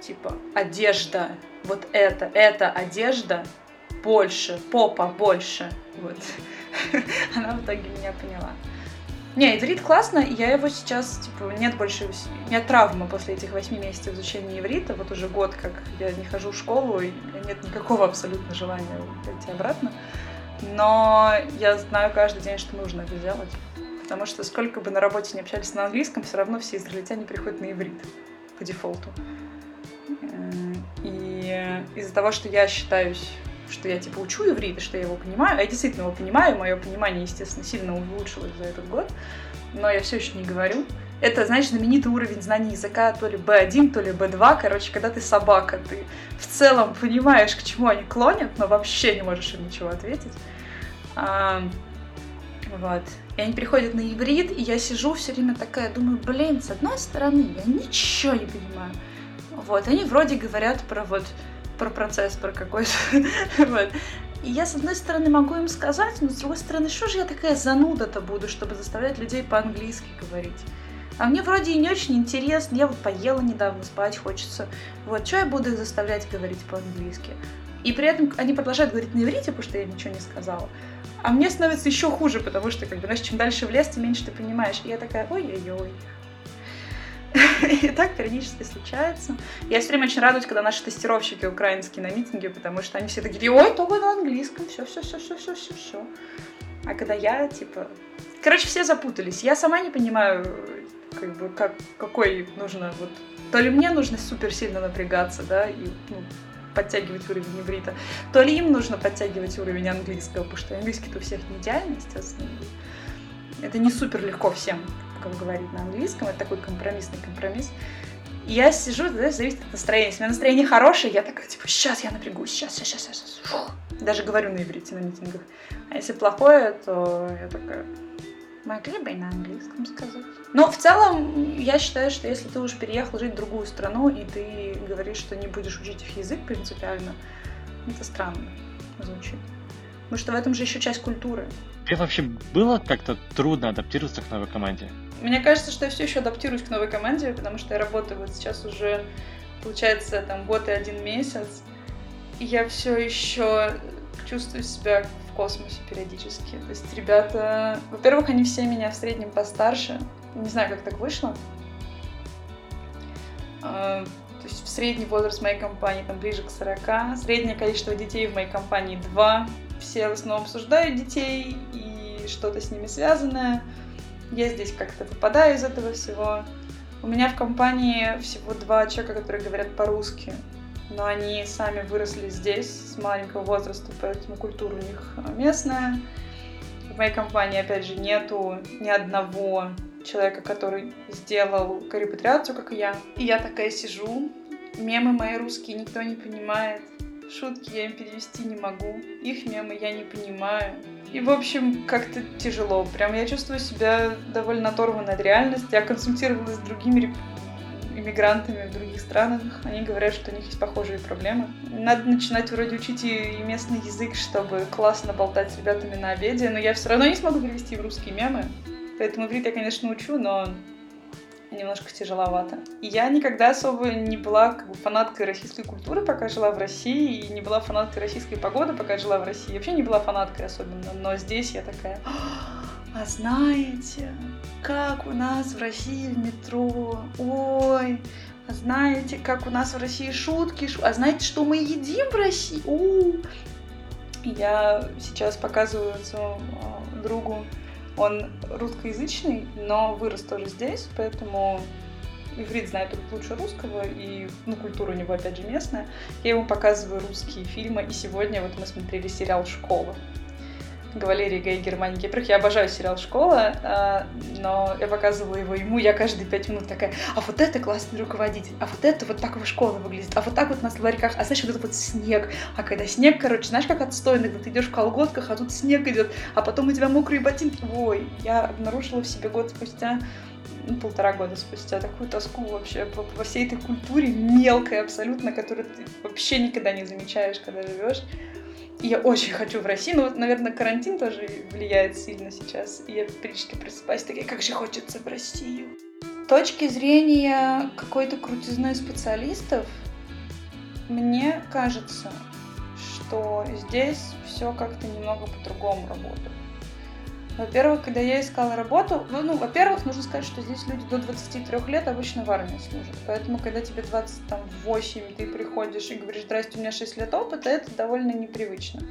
типа, одежда, вот это, это одежда больше, попа больше. Вот. Она в итоге меня поняла. Не, иврит классно, я его сейчас, типа, нет больше, нет травмы после этих восьми месяцев изучения иврита, вот уже год, как я не хожу в школу, и нет никакого абсолютно желания пойти обратно, но я знаю каждый день, что нужно это сделать, потому что сколько бы на работе не общались на английском, все равно все израильтяне приходят на иврит по дефолту. И из-за того, что я считаюсь что я типа учу иврит, и что я его понимаю. А я действительно его понимаю, мое понимание, естественно, сильно улучшилось за этот год, но я все еще не говорю. Это, знаешь, знаменитый уровень знаний языка, то ли B1, то ли B2, короче, когда ты собака, ты в целом понимаешь, к чему они клонят, но вообще не можешь им ничего ответить. А, вот. И они приходят на иврит, и я сижу все время такая, думаю, блин, с одной стороны, я ничего не понимаю. Вот, они вроде говорят про вот про процесс, про какой-то. И я, с одной стороны, могу им сказать, но с другой стороны, что же я такая зануда-то буду, чтобы заставлять людей по-английски говорить? А мне вроде и не очень интересно. Я вот поела недавно, спать хочется. Вот, что я буду их заставлять говорить по-английски? И при этом они продолжают говорить на иврите, потому что я ничего не сказала. А мне становится еще хуже, потому что, как бы, знаешь, чем дальше в лес, тем меньше ты понимаешь. И я такая, ой-ой-ой. И так периодически случается. Я все время очень радуюсь, когда наши тестировщики украинские на митинге, потому что они все такие, ой, только на английском, все, все, все, все, все, все, все. А когда я, типа... Короче, все запутались. Я сама не понимаю, как бы, как, какой нужно вот... То ли мне нужно супер сильно напрягаться, да, и ну, подтягивать уровень иврита, то ли им нужно подтягивать уровень английского, потому что английский-то у всех не идеальный, естественно. Это не супер легко всем, как говорить на английском, это такой компромиссный компромисс. И я сижу, это зависит от настроения. Если у меня настроение хорошее, я такая, типа, сейчас я напрягусь, сейчас, сейчас, сейчас, сейчас. Фух. Даже говорю на иврите на митингах. А если плохое, то я такая, могли бы и на английском сказать. Но в целом, я считаю, что если ты уж переехал жить в другую страну, и ты говоришь, что не будешь учить их язык принципиально, это странно звучит. Потому что в этом же еще часть культуры. Тебе вообще было как-то трудно адаптироваться к новой команде? Мне кажется, что я все еще адаптируюсь к новой команде, потому что я работаю вот сейчас уже, получается, там год и один месяц. И я все еще чувствую себя в космосе периодически. То есть ребята, во-первых, они все меня в среднем постарше. Не знаю, как так вышло. А, то есть в средний возраст моей компании там ближе к 40. Среднее количество детей в моей компании 2. Все в основном обсуждают детей и что-то с ними связанное. Я здесь как-то выпадаю из этого всего. У меня в компании всего два человека, которые говорят по-русски но они сами выросли здесь с маленького возраста, поэтому культура у них местная. В моей компании, опять же, нету ни одного человека, который сделал репатриацию, как и я. И я такая сижу, мемы мои русские никто не понимает, шутки я им перевести не могу, их мемы я не понимаю. И, в общем, как-то тяжело. Прям я чувствую себя довольно оторванной от реальности. Я консультировалась с другими иммигрантами в других странах. Они говорят, что у них есть похожие проблемы. Надо начинать вроде учить и местный язык, чтобы классно болтать с ребятами на обеде, но я все равно не смогу перевести в русские мемы. Поэтому иврит я, конечно, учу, но немножко тяжеловато. Я никогда особо не была как бы, фанаткой российской культуры, пока жила в России, и не была фанаткой российской погоды, пока жила в России. Вообще не была фанаткой особенно, но здесь я такая... А знаете, как у нас в России в метро? Ой, а знаете, как у нас в России шутки? Шу... А знаете, что мы едим в России? У, Я сейчас показываю своему а, другу, он русскоязычный, но вырос тоже здесь, поэтому иврит знает лучше русского, и ну, культура у него, опять же, местная. Я ему показываю русские фильмы, и сегодня вот мы смотрели сериал «Школа» Валерии Гай Германики. Во-первых, я обожаю сериал «Школа», а, но я показывала его ему, я каждые пять минут такая, а вот это классный руководитель, а вот это вот так его школа выглядит, а вот так вот в ларьках, а знаешь, вот это вот снег, а когда снег, короче, знаешь, как отстойный, когда ты идешь в колготках, а тут снег идет, а потом у тебя мокрые ботинки. Ой, я обнаружила в себе год спустя ну, полтора года спустя такую тоску вообще по, по всей этой культуре мелкой абсолютно, которую ты вообще никогда не замечаешь, когда живешь я очень хочу в Россию. Ну, вот, наверное, карантин тоже влияет сильно сейчас. И я периодически просыпаюсь, такая, как же хочется в Россию. С точки зрения какой-то крутизны специалистов, мне кажется, что здесь все как-то немного по-другому работает. Во-первых, когда я искала работу, ну, ну, во-первых, нужно сказать, что здесь люди до 23 лет обычно в армии служат. Поэтому, когда тебе 28, ты приходишь и говоришь, здрасте, у меня 6 лет опыта, это довольно непривычно.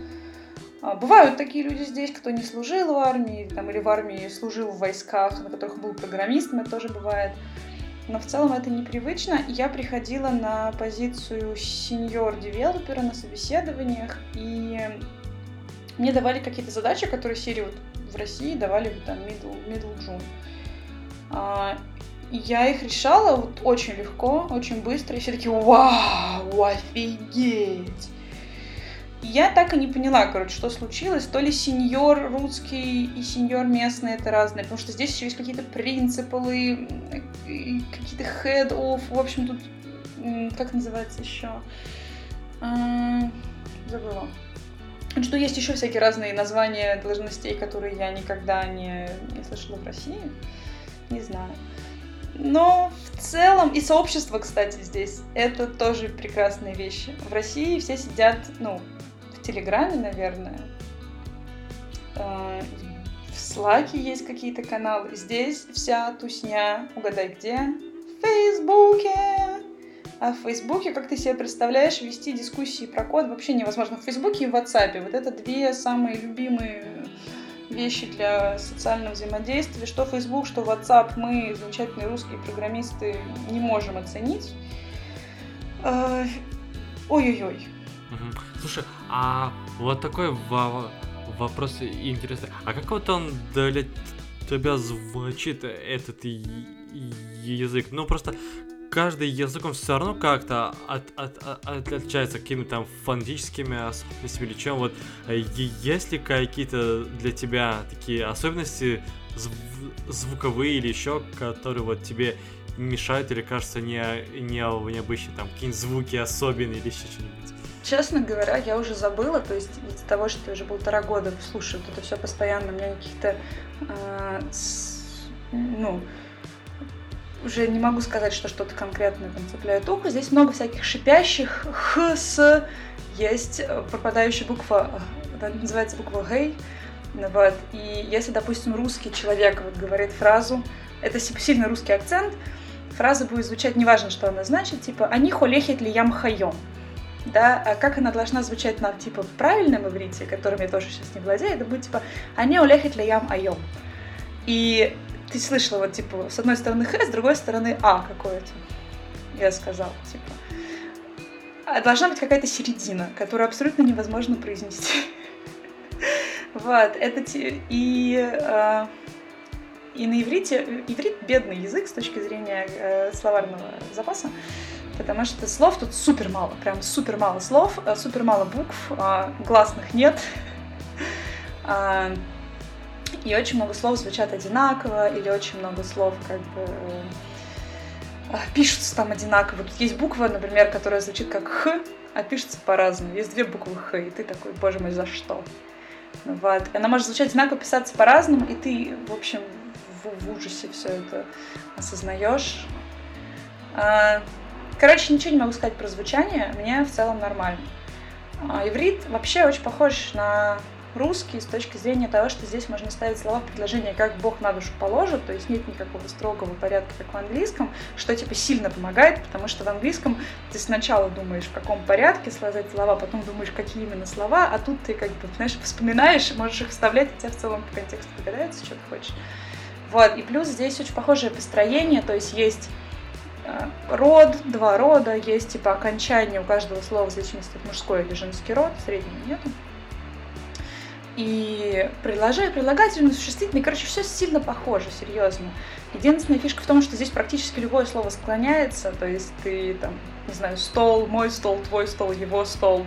А, бывают такие люди здесь, кто не служил в армии, там, или в армии служил в войсках, на которых был программистом, это тоже бывает. Но в целом это непривычно. Я приходила на позицию сеньор-девелопера на собеседованиях, и мне давали какие-то задачи, которые серии вот в России давали там middle, middle June. А, я их решала вот очень легко, очень быстро, и все таки вау, офигеть! Я так и не поняла, короче, что случилось. То ли сеньор русский и сеньор местный это разные, потому что здесь еще есть какие-то принципы, какие-то head-off, в общем, тут, как называется еще? А, забыла. Что есть еще всякие разные названия должностей, которые я никогда не, не слышала в России. Не знаю. Но в целом, и сообщество, кстати, здесь, это тоже прекрасные вещи. В России все сидят, ну, в Телеграме, наверное. Э, в Слаке есть какие-то каналы. Здесь вся тусня, угадай где? В Фейсбуке! А в Фейсбуке, как ты себе представляешь, вести дискуссии про код вообще невозможно. В Фейсбуке и в WhatsApp. Вот это две самые любимые вещи для социального взаимодействия. Что Facebook, что WhatsApp мы, замечательные русские программисты, не можем оценить. А, ой-ой-ой. Слушай, а вот такой вопрос интересный. А как вот он для тебя звучит, этот язык? Ну, просто каждый язык он все равно как-то от, от, от, отличается какими-то там фонетическими особенностями или чем. Вот э, есть ли какие-то для тебя такие особенности зв звуковые или еще, которые вот тебе мешают или кажется не, не необычные, там какие-нибудь звуки особенные или еще что-нибудь? Честно говоря, я уже забыла, то есть из-за того, что я уже полтора года слушаю это все постоянно, у меня каких-то, э, ну, уже не могу сказать, что что-то конкретное там цепляет ухо. Здесь много всяких шипящих х, с, есть э, пропадающая буква, это называется буква гей. Вот. И если, допустим, русский человек вот говорит фразу, это сильно русский акцент, фраза будет звучать, неважно, что она значит, типа «они холехет ли ям хайом». Да, а как она должна звучать на, типа, правильном иврите, которым я тоже сейчас не владею, это будет, типа «они олехет ли ям айом». И ты слышала вот, типа, с одной стороны Х, с другой стороны А какое-то. Я сказала, типа. А должна быть какая-то середина, которую абсолютно невозможно произнести. Вот, это и, э, и на иврите, иврит бедный язык с точки зрения э, словарного запаса, потому что слов тут супер мало, прям супер мало слов, э, супер мало букв, э, гласных нет. И очень много слов звучат одинаково, или очень много слов как бы э, пишутся там одинаково. Тут есть буква, например, которая звучит как «х», а пишется по-разному. Есть две буквы «х», и ты такой, боже мой, за что? Вот. Она может звучать одинаково, писаться по-разному, и ты, в общем, в, в ужасе все это осознаешь. А, короче, ничего не могу сказать про звучание, мне в целом нормально. А, иврит вообще очень похож на русский с точки зрения того, что здесь можно ставить слова в предложение, как Бог на душу положит, то есть нет никакого строгого порядка, как в английском, что типа сильно помогает, потому что в английском ты сначала думаешь, в каком порядке сложить слова, потом думаешь, какие именно слова, а тут ты как бы, знаешь, вспоминаешь, можешь их вставлять, и тебя в целом по контексту догадается, что ты хочешь. Вот, и плюс здесь очень похожее построение, то есть есть э, род, два рода, есть типа окончание у каждого слова в зависимости от мужской или женский род, среднего нету. И предложение, прилагательное, существительное, короче, все сильно похоже, серьезно. Единственная фишка в том, что здесь практически любое слово склоняется, то есть ты там, не знаю, стол, мой стол, твой стол, его стол,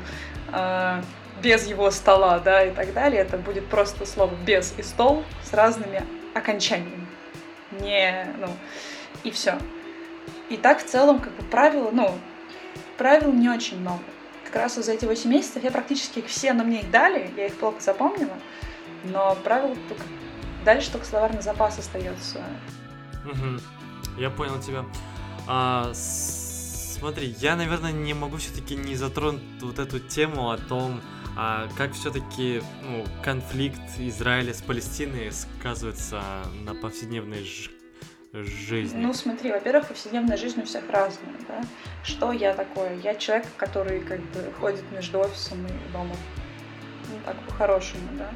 э, без его стола, да, и так далее. Это будет просто слово без и стол с разными окончаниями. Не, ну, и все. И так в целом, как бы правила, ну, правил не очень много как раз за эти 8 месяцев я практически их все, но мне их дали, я их плохо запомнила, но правило только... Дальше только словарный запас остается. Угу. Я понял тебя. А, смотри, я, наверное, не могу все-таки не затронуть вот эту тему о том, а как все-таки ну, конфликт Израиля с Палестиной сказывается на повседневной жизни? Ну, смотри, во-первых, повседневная жизнь у всех разная, да. Что я такое? Я человек, который как бы ходит между офисом и домом. Ну, так, по-хорошему, да.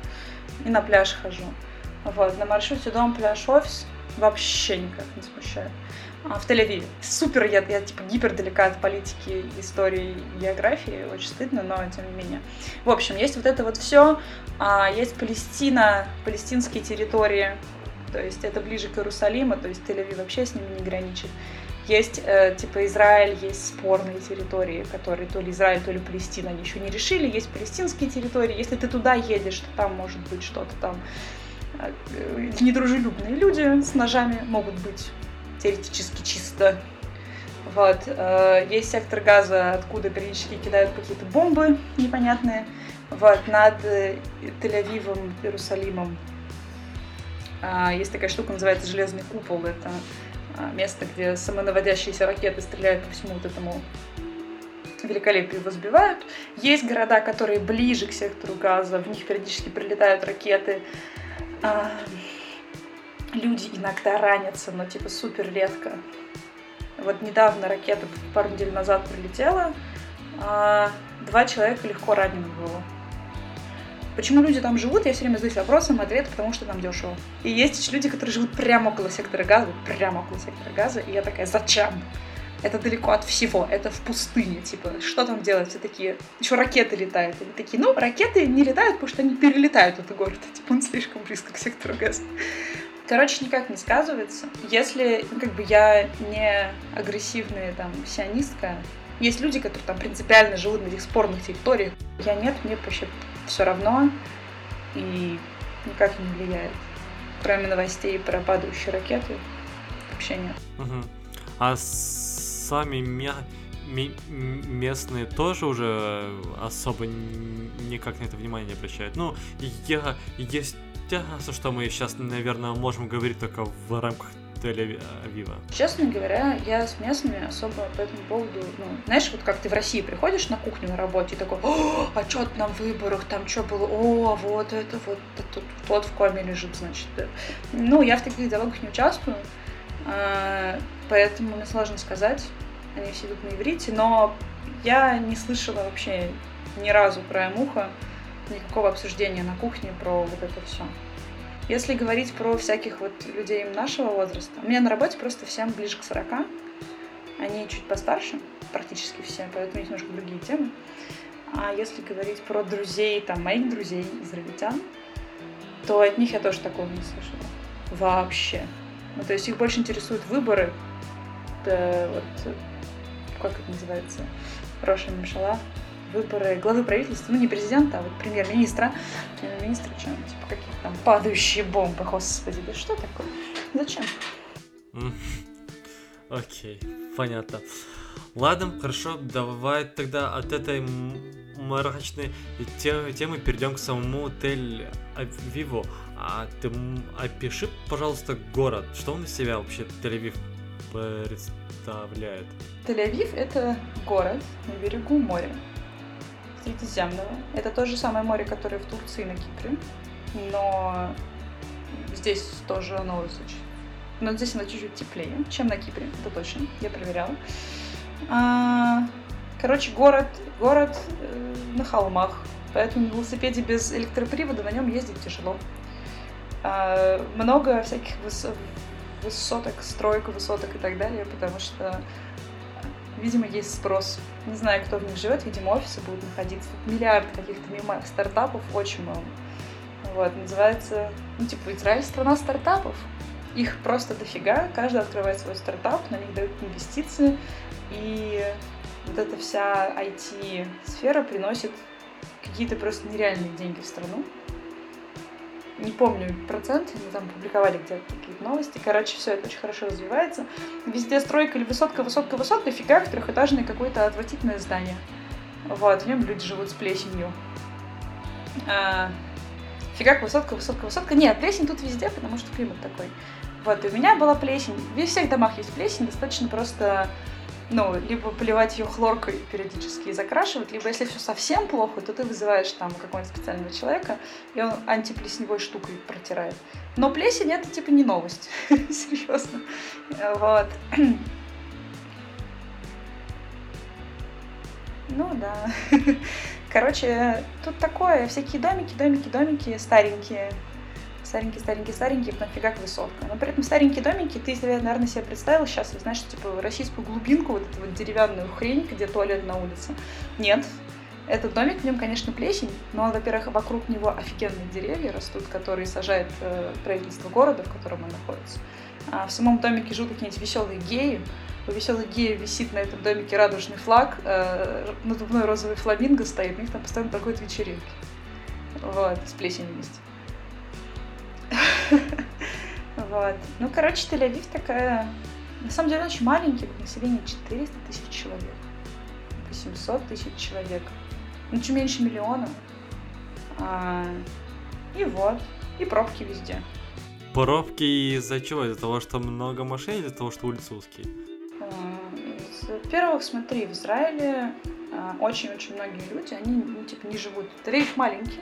И на пляж хожу. Вот, на маршруте дом, пляж, офис вообще никак не смущает. А в Тель-Авиве. Супер, я, я типа гипер далека от политики, истории, географии, очень стыдно, но тем не менее. В общем, есть вот это вот все, а, есть Палестина, палестинские территории, то есть это ближе к Иерусалиму, то есть Тель-Авив вообще с ними не граничит. Есть э, типа Израиль, есть спорные территории, которые то ли Израиль, то ли Палестина, они еще не решили. Есть палестинские территории. Если ты туда едешь, то там может быть что-то там. Э, недружелюбные люди с ножами могут быть теоретически чисто. Вот. Э, есть сектор газа, откуда периодически кидают какие-то бомбы непонятные. Вот, над э, Тель-Авивом, Иерусалимом есть такая штука, называется Железный купол. Это а, место, где самонаводящиеся ракеты стреляют по всему вот этому великолепию возбивают. Есть города, которые ближе к сектору газа, в них периодически прилетают ракеты. А, люди иногда ранятся, но типа супер редко. Вот недавно ракета пару недель назад прилетела, а два человека легко ранены было. Почему люди там живут, я все время задаюсь вопросом, ответ, потому что там дешево. И есть люди, которые живут прямо около сектора газа, прямо около сектора газа, и я такая, зачем? Это далеко от всего, это в пустыне, типа, что там делать? Все такие, еще ракеты летают. Они такие, ну, ракеты не летают, потому что они перелетают этот город, типа, он слишком близко к сектору газа. Короче, никак не сказывается. Если, ну, как бы, я не агрессивная, там, сионистка, есть люди, которые там принципиально живут на этих спорных территориях. Я нет, мне вообще все равно и никак не влияет. Кроме новостей про падающие ракеты, вообще нет. Угу. А сами мя местные тоже уже особо никак на это внимание не обращают. Ну, я есть что мы сейчас, наверное, можем говорить только в рамках Тель-Авива? Честно говоря, я с местными особо по этому поводу, ну, знаешь, вот как ты в России приходишь на кухню на работе и такой, а что на выборах, там что было, о, вот это вот, тот, тот в коме лежит, значит. Ну, я в таких диалогах не участвую, а, поэтому мне сложно сказать, они все идут на иврите, но я не слышала вообще ни разу про Эмуха, никакого обсуждения на кухне про вот это все. Если говорить про всяких вот людей нашего возраста, у меня на работе просто всем ближе к 40. Они чуть постарше, практически все, поэтому есть немножко другие темы. А если говорить про друзей, там, моих друзей, израильтян, то от них я тоже такого не слышала. Вообще. Ну, то есть их больше интересуют выборы. Да, вот, как это называется? Роша Мишала выборы главы правительства, ну не президента, а вот премьер-министра, премьер-министра, что, типа какие-то там падающие бомбы, господи, да что такое? Зачем? Окей, okay, понятно. Ладно, хорошо, давай тогда от этой мрачной темы, темы перейдем к самому Тель-Авиву. А ты опиши, пожалуйста, город. Что он из себя вообще Тель-Авив представляет? Тель-Авив — это город на берегу моря. Средиземного. Это то же самое море, которое в Турции и на Кипре. Но здесь тоже оно очень... Но здесь оно чуть-чуть теплее, чем на Кипре, это точно, я проверяла. А, короче, город, город э, на холмах, поэтому на велосипеде без электропривода на нем ездить тяжело. А, много всяких выс высоток, строек, высоток и так далее, потому что видимо, есть спрос. Не знаю, кто в них живет, видимо, офисы будут находиться. Миллиард каких-то мимо стартапов, очень много. Вот, называется, ну, типа, Израиль страна стартапов. Их просто дофига, каждый открывает свой стартап, на них дают инвестиции, и вот эта вся IT-сфера приносит какие-то просто нереальные деньги в страну не помню процент, они там публиковали где-то какие-то новости. Короче, все это очень хорошо развивается. Везде стройка или высотка, высотка, высотка, фигак, трехэтажное какое-то отвратительное здание. Вот, в нем люди живут с плесенью. А, фигак, высотка, высотка, высотка. Нет, плесень тут везде, потому что климат такой. Вот, и у меня была плесень. Во всех домах есть плесень, достаточно просто ну, либо поливать ее хлоркой периодически и закрашивать, либо если все совсем плохо, то ты вызываешь там какого-нибудь специального человека, и он антиплесневой штукой протирает. Но плесень это типа не новость, серьезно. Вот. Ну да. Короче, тут такое, всякие домики, домики, домики старенькие, старенькие, старенькие, старенькие, потом фигак высотка. Но при этом старенькие домики, ты, наверное, себе представил сейчас, знаешь, типа российскую глубинку, вот эту вот деревянную хрень, где туалет на улице. Нет, этот домик, в нем, конечно, плесень, но, во-первых, вокруг него офигенные деревья растут, которые сажает э, правительство города, в котором он находится. А в самом домике живут какие-нибудь веселые геи. У веселых геев висит на этом домике радужный флаг, э, надувной розовый фламинго стоит, у них там постоянно проходят вечеринки. Вот, с плесенью вместе. Вот. Ну, короче, Тель-Авив такая... На самом деле очень маленький, население 400 тысяч человек. 800 тысяч человек. Ну, чуть меньше миллиона. А, и вот. И пробки везде. Пробки из-за чего? Из-за того, что много машин, из-за того, что улицы узкие? А, Во-первых, смотри, в Израиле а, очень-очень многие люди, они, ну, типа, не живут. Тель-Авив маленький,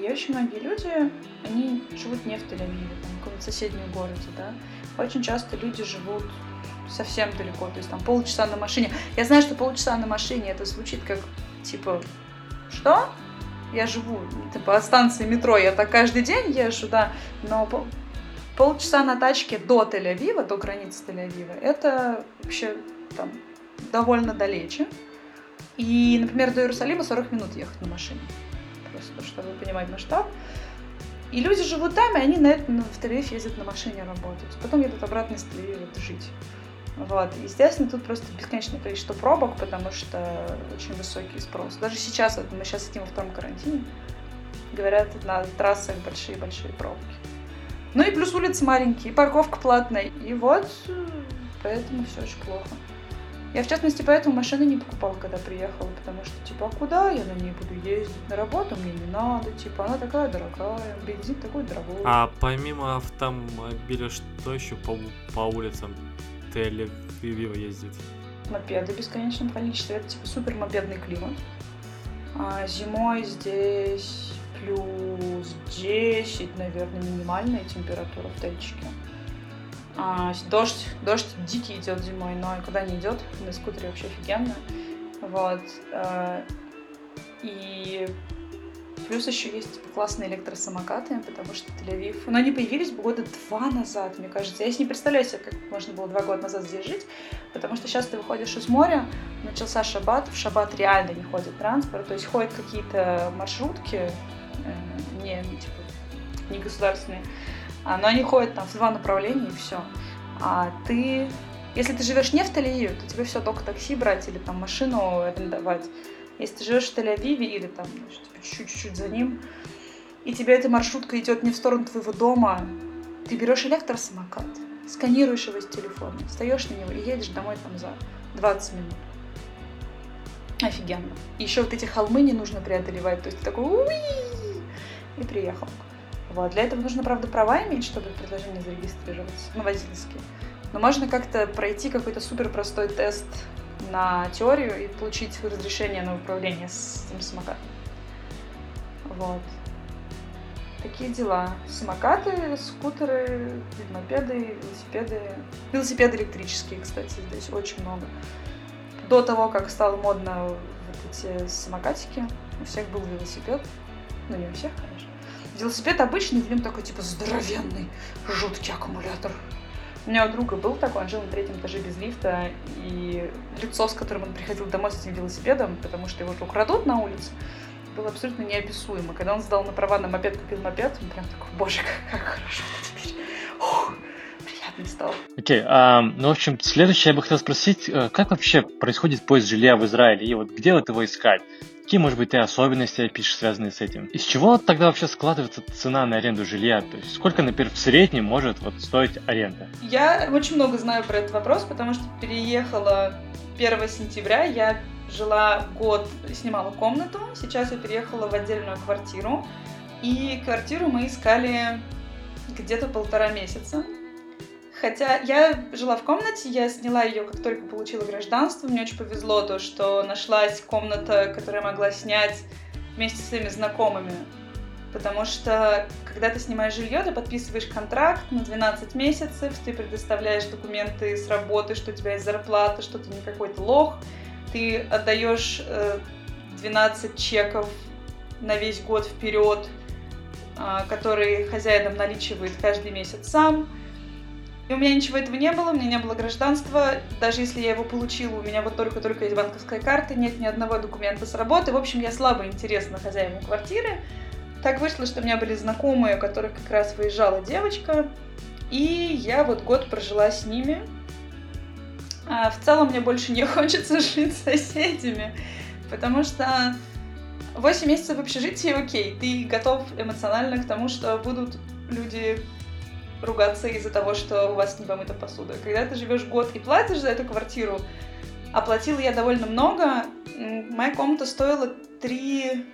и очень многие люди, они живут не в Тель-Авиве, там, в каком-то соседнем городе, да. Очень часто люди живут совсем далеко, то есть там полчаса на машине. Я знаю, что полчаса на машине это звучит как, типа, что? Я живу, типа, от станции метро, я так каждый день езжу, да, но пол- полчаса на тачке до Тель-Авива, до границы Тель-Авива, это вообще там довольно далече. И, например, до Иерусалима 40 минут ехать на машине. Просто чтобы понимать масштаб. И люди живут там, и они на это ну, в Тель-Авив ездят на машине работать. Потом едут обратно из Тель-Авива жить. Вот. Естественно, тут просто бесконечное количество пробок, потому что очень высокий спрос. Даже сейчас, вот мы сейчас сидим во втором карантине, говорят, на трассах большие-большие пробки. Ну и плюс улицы маленькие, и парковка платная. И вот, э, поэтому все очень плохо. Я, в частности, поэтому машины не покупала, когда приехала, потому что, типа, а куда я на ней буду ездить? На работу мне не надо, типа, она такая дорогая, бензин такой дорогой. А помимо автомобиля, что еще по, по улицам Тель-Авива ездит? Мопеды в бесконечном количестве, это, типа, супер мопедный климат. А зимой здесь плюс 10, наверное, минимальная температура в Тельчике. А, дождь, дождь дикий идет зимой, но когда не идет, на скутере вообще офигенно. Вот. э, И плюс еще есть типа, классные электросамокаты, потому что Тель-Авив... Но они появились года два назад, мне кажется. Я не представляю себе, как можно было два года назад здесь жить, потому что сейчас ты выходишь из моря, начался шаббат, в шаббат реально не ходит транспорт, то есть ходят какие-то маршрутки, э, не, типа, не государственные, но они ходят там в два направления и все. А ты, если ты живешь не в Тель-Авиве, то тебе все только такси брать или там машину арендовать. Если ты живешь в Тель-Авиве или там типа, чуть-чуть за ним, и тебе эта маршрутка идет не в сторону твоего дома, ты берешь электросамокат, сканируешь его с телефона, встаешь на него и едешь домой там за 20 минут. Офигенно. Еще вот эти холмы не нужно преодолевать, то есть ты такой и приехал. Вот. Для этого нужно, правда, права иметь, чтобы в предложении зарегистрироваться, ну, водительские. Но можно как-то пройти какой-то супер простой тест на теорию и получить разрешение на управление с этим самокатом. Вот. Такие дела. Самокаты, скутеры, мопеды, велосипеды. Велосипеды электрические, кстати, здесь очень много. До того, как стало модно вот эти самокатики, у всех был велосипед. Ну, не у всех, конечно. Велосипед обычный, в нем такой, типа, здоровенный, жуткий аккумулятор. У меня у друга был такой, он жил на третьем этаже без лифта, и лицо, с которым он приходил домой с этим велосипедом, потому что его же украдут на улице, было абсолютно неописуемо. Когда он сдал на права на мопед, купил мопед, он прям такой, боже, как, как хорошо теперь. Ух, приятный стал. Окей, а, ну, в общем, следующее я бы хотел спросить, э, как вообще происходит поиск жилья в Израиле, и вот где вот его искать? Какие, может быть, ты особенности опишешь, связанные с этим? Из чего тогда вообще складывается цена на аренду жилья? То есть сколько, например, в среднем может вот стоить аренда? Я очень много знаю про этот вопрос, потому что переехала 1 сентября, я жила год, снимала комнату, сейчас я переехала в отдельную квартиру, и квартиру мы искали где-то полтора месяца. Хотя я жила в комнате, я сняла ее, как только получила гражданство. Мне очень повезло то, что нашлась комната, которую я могла снять вместе с своими знакомыми. Потому что, когда ты снимаешь жилье, ты подписываешь контракт на 12 месяцев, ты предоставляешь документы с работы, что у тебя есть зарплата, что ты не какой-то лох. Ты отдаешь э, 12 чеков на весь год вперед, э, которые хозяином наличивает каждый месяц сам. И у меня ничего этого не было, у меня не было гражданства. Даже если я его получила, у меня вот только-только есть банковская карта, нет ни одного документа с работы. В общем, я слабо интересна хозяину квартиры. Так вышло, что у меня были знакомые, у которых как раз выезжала девочка. И я вот год прожила с ними. А в целом мне больше не хочется жить с соседями, потому что 8 месяцев в общежитии, окей, ты готов эмоционально к тому, что будут люди ругаться из-за того, что у вас не помыта посуда. Когда ты живешь год и платишь за эту квартиру, оплатила я довольно много, моя комната стоила 3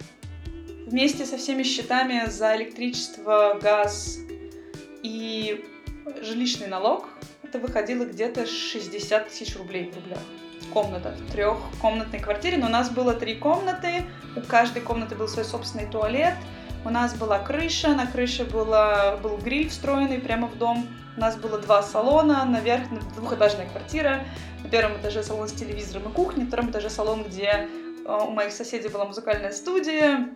вместе со всеми счетами за электричество, газ и жилищный налог это выходило где-то 60 тысяч рублей в рублях. Комната в трехкомнатной квартире, но у нас было три комнаты, у каждой комнаты был свой собственный туалет, у нас была крыша, на крыше была, был гриль встроенный прямо в дом, у нас было два салона, наверх двухэтажная квартира, на первом этаже салон с телевизором и кухней, на втором этаже салон, где э, у моих соседей была музыкальная студия.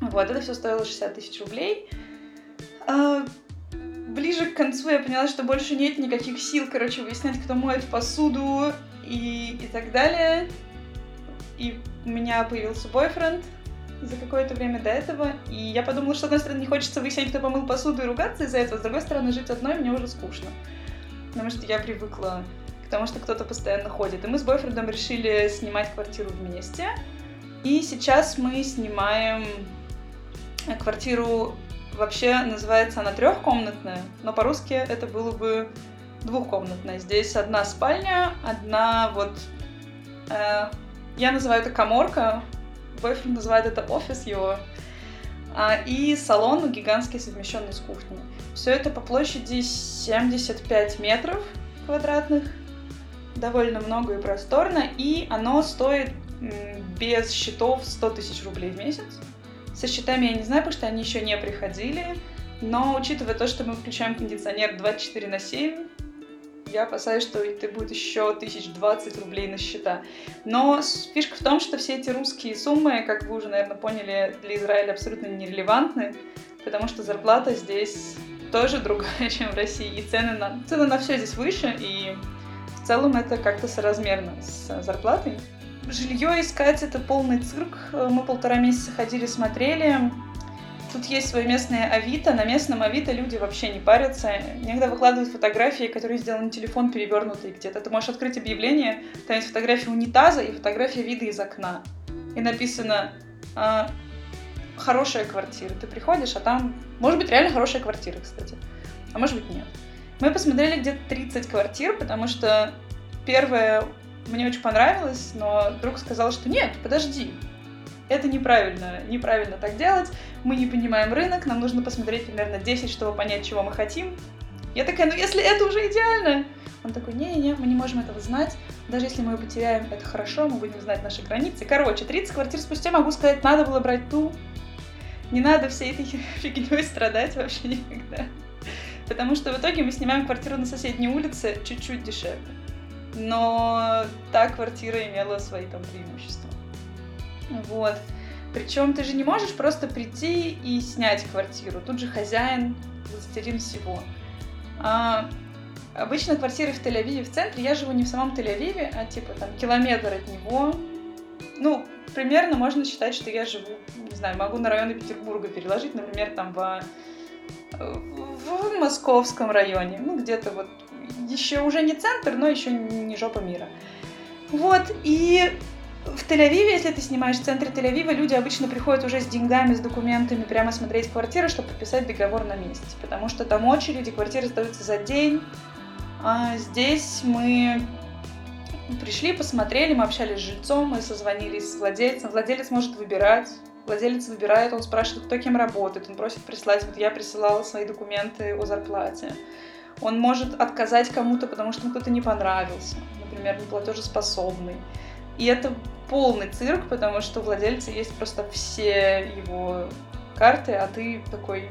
Вот, это все стоило 60 тысяч рублей. А, ближе к концу я поняла, что больше нет никаких сил, короче, выяснять, кто моет посуду и, и так далее. И у меня появился бойфренд за какое-то время до этого, и я подумала, что, с одной стороны, не хочется выяснять, кто помыл посуду и ругаться из-за этого, с другой стороны, жить одной мне уже скучно. Потому что я привыкла к тому, что кто-то постоянно ходит. И мы с бойфрендом решили снимать квартиру вместе. И сейчас мы снимаем квартиру Вообще называется она трехкомнатная, но по-русски это было бы двухкомнатная. Здесь одна спальня, одна вот... Э, я называю это коморка, бойфренд называет это офис его. А, и салон гигантский, совмещенный с кухней. Все это по площади 75 метров квадратных. Довольно много и просторно. И оно стоит без счетов 100 тысяч рублей в месяц. Со счетами я не знаю, потому что они еще не приходили. Но учитывая то, что мы включаем кондиционер 24 на 7, я опасаюсь, что это будет еще 1020 рублей на счета. Но фишка в том, что все эти русские суммы, как вы уже, наверное, поняли, для Израиля абсолютно нерелевантны, потому что зарплата здесь тоже другая, чем в России, и цены на, цены на все здесь выше, и в целом это как-то соразмерно с зарплатой. Жилье искать это полный цирк. Мы полтора месяца ходили, смотрели. Тут есть свое местное Авито. На местном Авито люди вообще не парятся. Иногда выкладывают фотографии, которые сделаны телефон перевернутый где-то. Ты можешь открыть объявление, там есть фотография унитаза и фотография вида из окна. И написано а, «хорошая квартира». Ты приходишь, а там... Может быть, реально хорошая квартира, кстати. А может быть, нет. Мы посмотрели где-то 30 квартир, потому что первая мне очень понравилось, но друг сказал, что нет, подожди, это неправильно, неправильно так делать, мы не понимаем рынок, нам нужно посмотреть примерно 10, чтобы понять, чего мы хотим. Я такая, ну если это уже идеально. Он такой, не-не-не, мы не можем этого знать, даже если мы ее потеряем, это хорошо, мы будем знать наши границы. Короче, 30 квартир спустя могу сказать, надо было брать ту, не надо всей этой фигней страдать вообще никогда. Потому что в итоге мы снимаем квартиру на соседней улице чуть-чуть дешевле но та квартира имела свои там преимущества. Вот. Причем ты же не можешь просто прийти и снять квартиру. Тут же хозяин, властелин всего. А, обычно квартиры в Тель-Авиве в центре. Я живу не в самом Тель-Авиве, а типа там километр от него. Ну, примерно можно считать, что я живу, не знаю, могу на районы Петербурга переложить, например, там в, в московском районе. Ну, где-то вот еще уже не центр, но еще не жопа мира. Вот, и в Тель-Авиве, если ты снимаешь в центре Тель-Авива, люди обычно приходят уже с деньгами, с документами, прямо смотреть квартиры, чтобы подписать договор на месте. Потому что там очереди, квартиры сдаются за день. А здесь мы пришли, посмотрели, мы общались с жильцом, мы созвонились с владельцем. Владелец может выбирать. Владелец выбирает, он спрашивает, кто кем работает, он просит прислать. Вот я присылала свои документы о зарплате. Он может отказать кому-то, потому что ему кто-то не понравился, например, неплатежеспособный. И это полный цирк, потому что у владельца есть просто все его карты, а ты такой,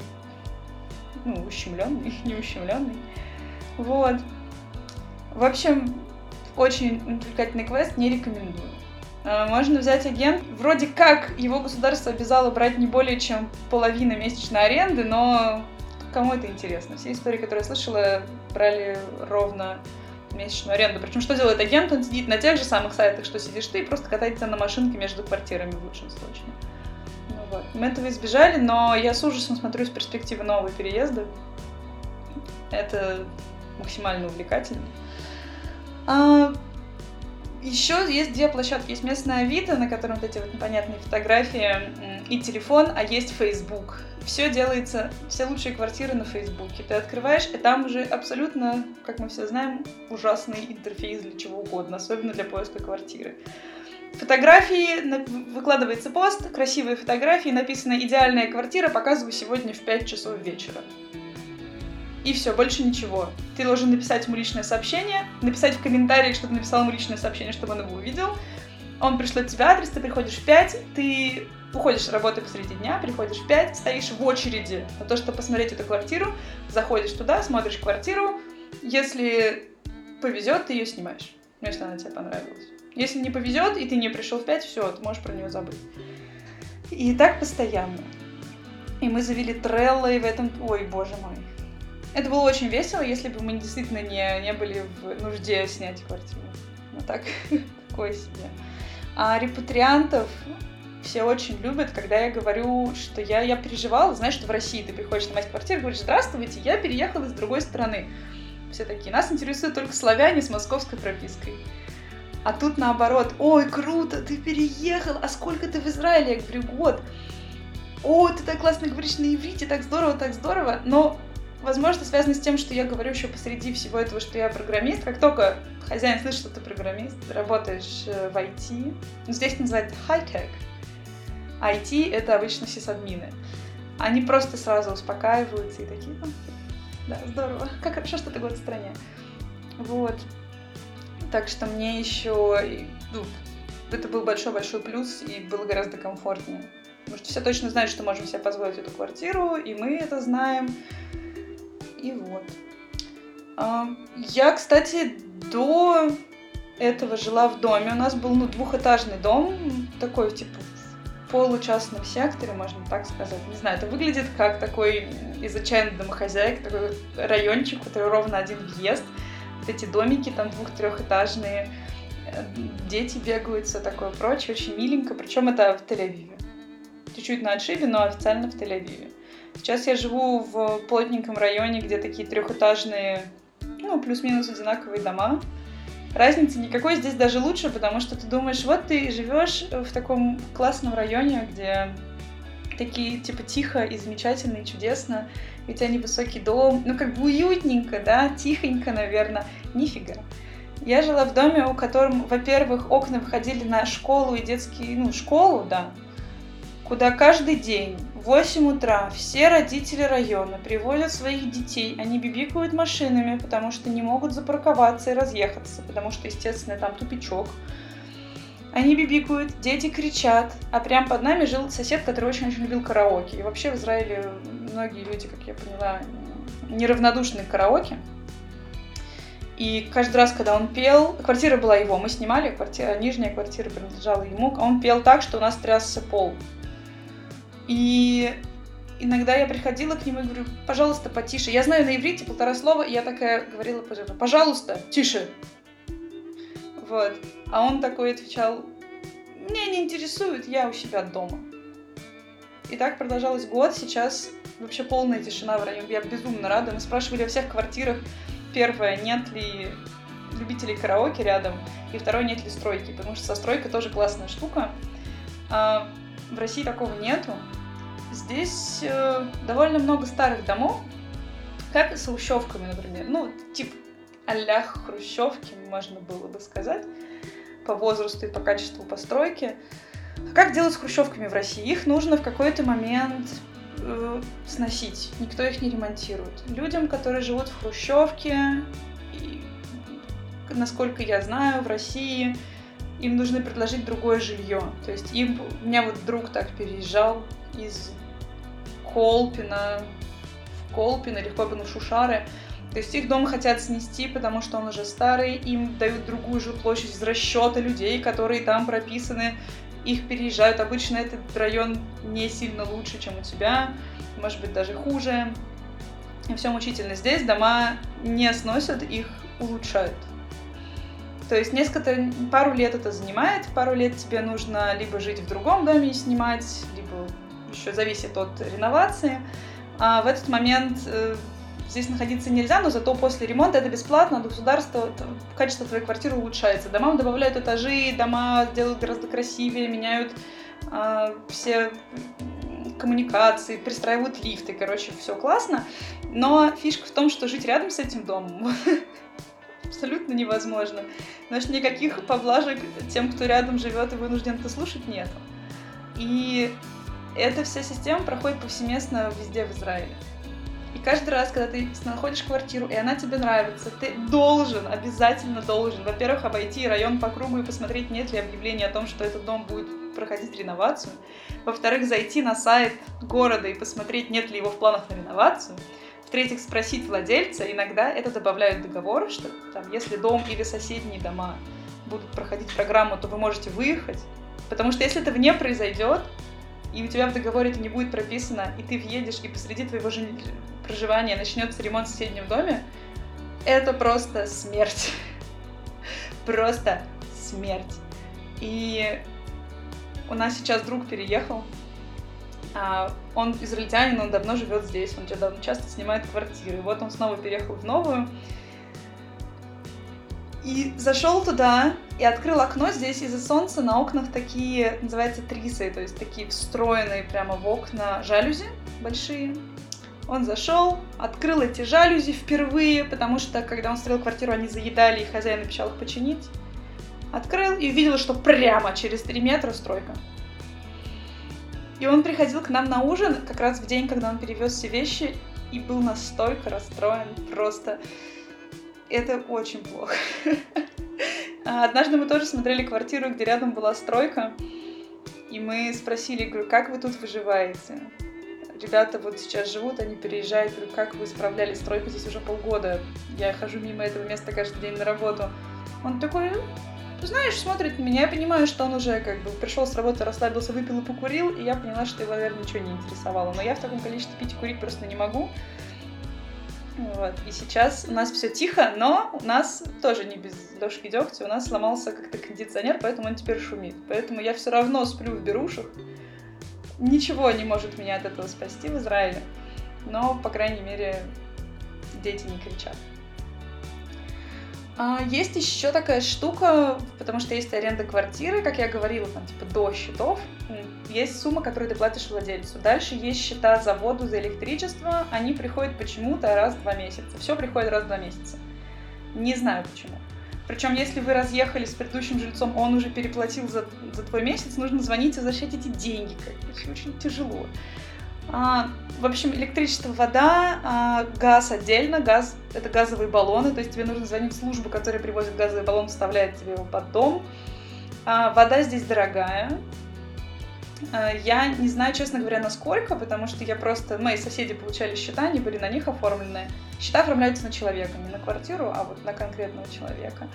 ну, ущемленный, не ущемленный. Вот. В общем, очень увлекательный квест, не рекомендую. А, можно взять агент. Вроде как его государство обязало брать не более чем половину месячной аренды, но Кому это интересно? Все истории, которые я слышала, брали ровно месячную аренду. Причем что делает агент? Он сидит на тех же самых сайтах, что сидишь ты, и просто катается на машинке между квартирами в лучшем случае. Ну, вот. Мы этого избежали, но я с ужасом смотрю с перспективы нового переезда. Это максимально увлекательно. А, еще есть две площадки. Есть местная Авито, на котором вот эти вот непонятные фотографии и телефон, а есть Facebook. Все делается, все лучшие квартиры на Фейсбуке. Ты открываешь, и там уже абсолютно, как мы все знаем, ужасный интерфейс для чего угодно, особенно для поиска квартиры. Фотографии, выкладывается пост, красивые фотографии, написано «Идеальная квартира, показываю сегодня в 5 часов вечера». И все, больше ничего. Ты должен написать ему личное сообщение, написать в комментариях, что ты написал ему личное сообщение, чтобы он его увидел. Он пришлет тебе адрес, ты приходишь в 5, ты уходишь с работы посреди дня, приходишь в 5, стоишь в очереди на то, чтобы посмотреть эту квартиру, заходишь туда, смотришь квартиру, если повезет, ты ее снимаешь, ну, если она тебе понравилась. Если не повезет, и ты не пришел в 5, все, ты можешь про нее забыть. И так постоянно. И мы завели Трелло, и в этом... Ой, боже мой. Это было очень весело, если бы мы действительно не, не были в нужде снять квартиру. Ну так, такое себе. А репатриантов все очень любят, когда я говорю, что я, я переживала, знаешь, что в России ты приходишь снимать квартиру, говоришь, здравствуйте, я переехала из другой страны. Все такие, нас интересуют только славяне с московской пропиской. А тут наоборот, ой, круто, ты переехал, а сколько ты в Израиле? Я говорю, год. О, ты так классно говоришь на иврите, так здорово, так здорово. Но, возможно, связано с тем, что я говорю еще посреди всего этого, что я программист. Как только хозяин слышит, что ты программист, работаешь э, в IT, ну, здесь называют high-tech. IT — это обычно сисадмины. Они просто сразу успокаиваются и такие, ну, да, здорово, как хорошо, что ты год в стране. Вот. Так что мне еще, ну, это был большой-большой плюс и было гораздо комфортнее. Потому что все точно знают, что можем себе позволить эту квартиру, и мы это знаем. И вот. А, я, кстати, до этого жила в доме. У нас был ну, двухэтажный дом, такой типа в получастном секторе, можно так сказать. Не знаю, это выглядит как такой из отчаянной домохозяйки, такой райончик, который ровно один въезд вот эти домики там двух-трехэтажные, э, дети бегают, все такое прочее, очень миленько, причем это в Тель-Авиве. Чуть-чуть на отшибе, но официально в Тель-Авиве. Сейчас я живу в плотненьком районе, где такие трехэтажные, ну, плюс-минус одинаковые дома. Разницы никакой, здесь даже лучше, потому что ты думаешь, вот ты живешь в таком классном районе, где такие, типа, тихо и замечательно, и чудесно, и у тебя невысокий дом, ну, как бы уютненько, да, тихонько, наверное, нифига. Я жила в доме, у котором, во-первых, окна выходили на школу и детский, ну, школу, да, куда каждый день в 8 утра все родители района приводят своих детей, они бибикают машинами, потому что не могут запарковаться и разъехаться, потому что, естественно, там тупичок, они бибикают, дети кричат, а прям под нами жил сосед, который очень-очень любил караоке. И вообще в Израиле многие люди, как я поняла, неравнодушны к караоке. И каждый раз, когда он пел, квартира была его, мы снимали, квартира, нижняя квартира принадлежала ему, а он пел так, что у нас трясся пол. И иногда я приходила к нему и говорю, пожалуйста, потише. Я знаю на иврите полтора слова, и я такая говорила, пожалуйста, тише. Вот. А он такой отвечал, меня не интересует, я у себя дома. И так продолжалось год, сейчас вообще полная тишина в районе. Я безумно рада. Мы спрашивали о всех квартирах. Первое, нет ли любителей караоке рядом, и второе, нет ли стройки, потому что со стройкой тоже классная штука. В России такого нету. Здесь э, довольно много старых домов, как с хрущевками, например. Ну, типа а хрущевки, можно было бы сказать, по возрасту и по качеству постройки. А как делать с хрущевками в России? Их нужно в какой-то момент э, сносить. Никто их не ремонтирует. Людям, которые живут в хрущевке, и, насколько я знаю, в России им нужно предложить другое жилье. То есть им, у меня вот друг так переезжал из Колпина в Колпино или в Колпино в Шушары, то есть их дом хотят снести, потому что он уже старый, им дают другую жилплощадь из расчета людей, которые там прописаны, их переезжают. Обычно этот район не сильно лучше, чем у тебя, может быть даже хуже. И все мучительно. Здесь дома не сносят, их улучшают. То есть несколько, пару лет это занимает, пару лет тебе нужно либо жить в другом доме и снимать, либо еще зависит от реновации. А в этот момент э, Здесь находиться нельзя, но зато после ремонта это бесплатно, государство, качество твоей квартиры улучшается. Домам добавляют этажи, дома делают гораздо красивее, меняют э, все коммуникации, пристраивают лифты, короче, все классно. Но фишка в том, что жить рядом с этим домом абсолютно невозможно. Что никаких поблажек тем, кто рядом живет и вынужден это слушать, нет. И эта вся система проходит повсеместно везде в Израиле. И каждый раз, когда ты находишь квартиру, и она тебе нравится, ты должен, обязательно должен, во-первых, обойти район по кругу и посмотреть, нет ли объявления о том, что этот дом будет проходить реновацию. Во-вторых, зайти на сайт города и посмотреть, нет ли его в планах на реновацию. В-третьих, спросить владельца. Иногда это добавляют в договор, что там, если дом или соседние дома будут проходить программу, то вы можете выехать. Потому что если этого не произойдет, и у тебя в договоре это не будет прописано, и ты въедешь, и посреди твоего же проживания начнется ремонт в соседнем доме, это просто смерть. Просто смерть. И у нас сейчас друг переехал. А, он израильтянин, он давно живет здесь, он часто снимает квартиры. Вот он снова переехал в новую. И зашел туда и открыл окно. Здесь из-за солнца на окнах такие, называется, трисы, то есть такие встроенные прямо в окна жалюзи большие. Он зашел, открыл эти жалюзи впервые, потому что, когда он строил квартиру, они заедали, и хозяин обещал их починить. Открыл и увидел, что прямо через 3 метра стройка. И он приходил к нам на ужин как раз в день, когда он перевез все вещи, и был настолько расстроен просто это очень плохо. А, однажды мы тоже смотрели квартиру, где рядом была стройка, и мы спросили, говорю, как вы тут выживаете? Ребята вот сейчас живут, они переезжают, говорю, как вы справлялись? Стройка здесь уже полгода, я хожу мимо этого места каждый день на работу. Он такой, знаешь, смотрит на меня, я понимаю, что он уже как бы пришел с работы, расслабился, выпил и покурил, и я поняла, что его, наверное, ничего не интересовало. Но я в таком количестве пить и курить просто не могу. Вот. И сейчас у нас все тихо, но у нас тоже не без Лешки Дегтя, у нас сломался как-то кондиционер, поэтому он теперь шумит. Поэтому я все равно сплю в берушах. Ничего не может меня от этого спасти в Израиле. Но, по крайней мере, дети не кричат. А, есть еще такая штука, потому что есть аренда квартиры, как я говорила, там типа до счетов. Есть сумма, которую ты платишь владельцу. Дальше есть счета за воду, за электричество. Они приходят почему-то раз в два месяца. Все приходит раз в два месяца. Не знаю почему. Причем, если вы разъехали с предыдущим жильцом, он уже переплатил за, за твой месяц, нужно звонить и возвращать эти деньги. Это очень тяжело. А, в общем, электричество, вода, а, газ отдельно. Газ — это газовые баллоны, то есть тебе нужно звонить в службу, которая привозит газовый баллон, вставляет тебе его под дом. А, вода здесь дорогая. А, я не знаю, честно говоря, насколько, потому что я просто... Мои соседи получали счета, они были на них оформлены. Счета оформляются на человека, не на квартиру, а вот на конкретного человека.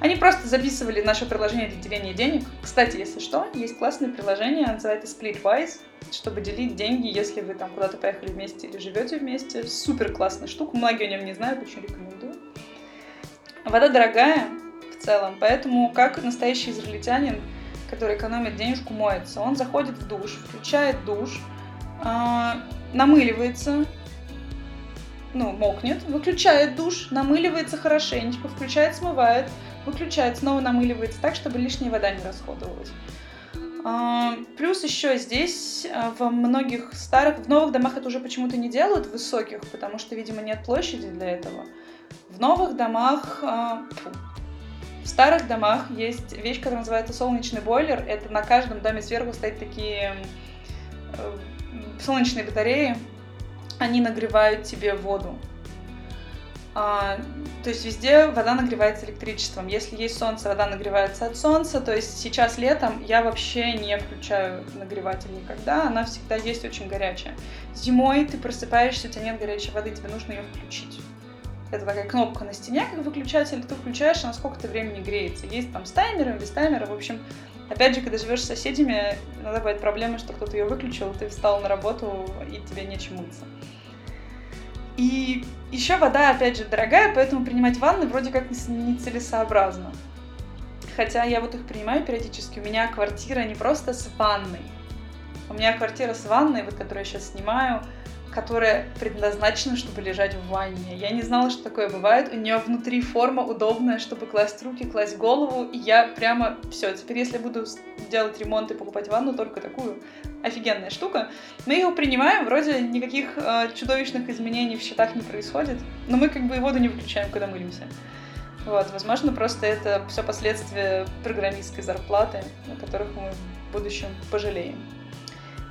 Они просто записывали наше приложение для деления денег. Кстати, если что, есть классное приложение, называется Splitwise, чтобы делить деньги, если вы там куда-то поехали вместе или живете вместе. Супер классная штука, многие о нем не знают, очень рекомендую. Вода дорогая в целом, поэтому как настоящий израильтянин, который экономит денежку, моется, он заходит в душ, включает душ, э, намыливается, ну, мокнет, выключает душ, намыливается хорошенечко, включает, смывает, выключает, снова намыливается так, чтобы лишняя вода не расходовалась. А, плюс еще здесь а, в многих старых, в новых домах это уже почему-то не делают, высоких, потому что, видимо, нет площади для этого. В новых домах, а, фу, в старых домах есть вещь, которая называется солнечный бойлер. Это на каждом доме сверху стоят такие э, солнечные батареи. Они нагревают тебе воду. А, то есть везде вода нагревается электричеством. Если есть солнце, вода нагревается от солнца. То есть сейчас летом я вообще не включаю нагреватель никогда. Она всегда есть очень горячая. Зимой ты просыпаешься, у тебя нет горячей воды, тебе нужно ее включить. Это такая кнопка на стене, как выключатель. Ты включаешь, она сколько то времени греется. Есть там с таймером, без таймера. В общем, опять же, когда живешь с соседями, иногда бывает проблема, что кто-то ее выключил, ты встал на работу, и тебе нечем мыться. И еще вода, опять же, дорогая, поэтому принимать ванны вроде как нецелесообразно. Хотя я вот их принимаю периодически. У меня квартира не просто с ванной. У меня квартира с ванной, вот которую я сейчас снимаю, которая предназначена, чтобы лежать в ванне. Я не знала, что такое бывает. У нее внутри форма удобная, чтобы класть руки, класть голову. И я прямо все. Теперь, если буду делать ремонт и покупать ванну, только такую офигенная штука. Мы его принимаем, вроде никаких э, чудовищных изменений в счетах не происходит, но мы как бы и воду не выключаем, когда мылимся. Вот, возможно, просто это все последствия программистской зарплаты, о которых мы в будущем пожалеем.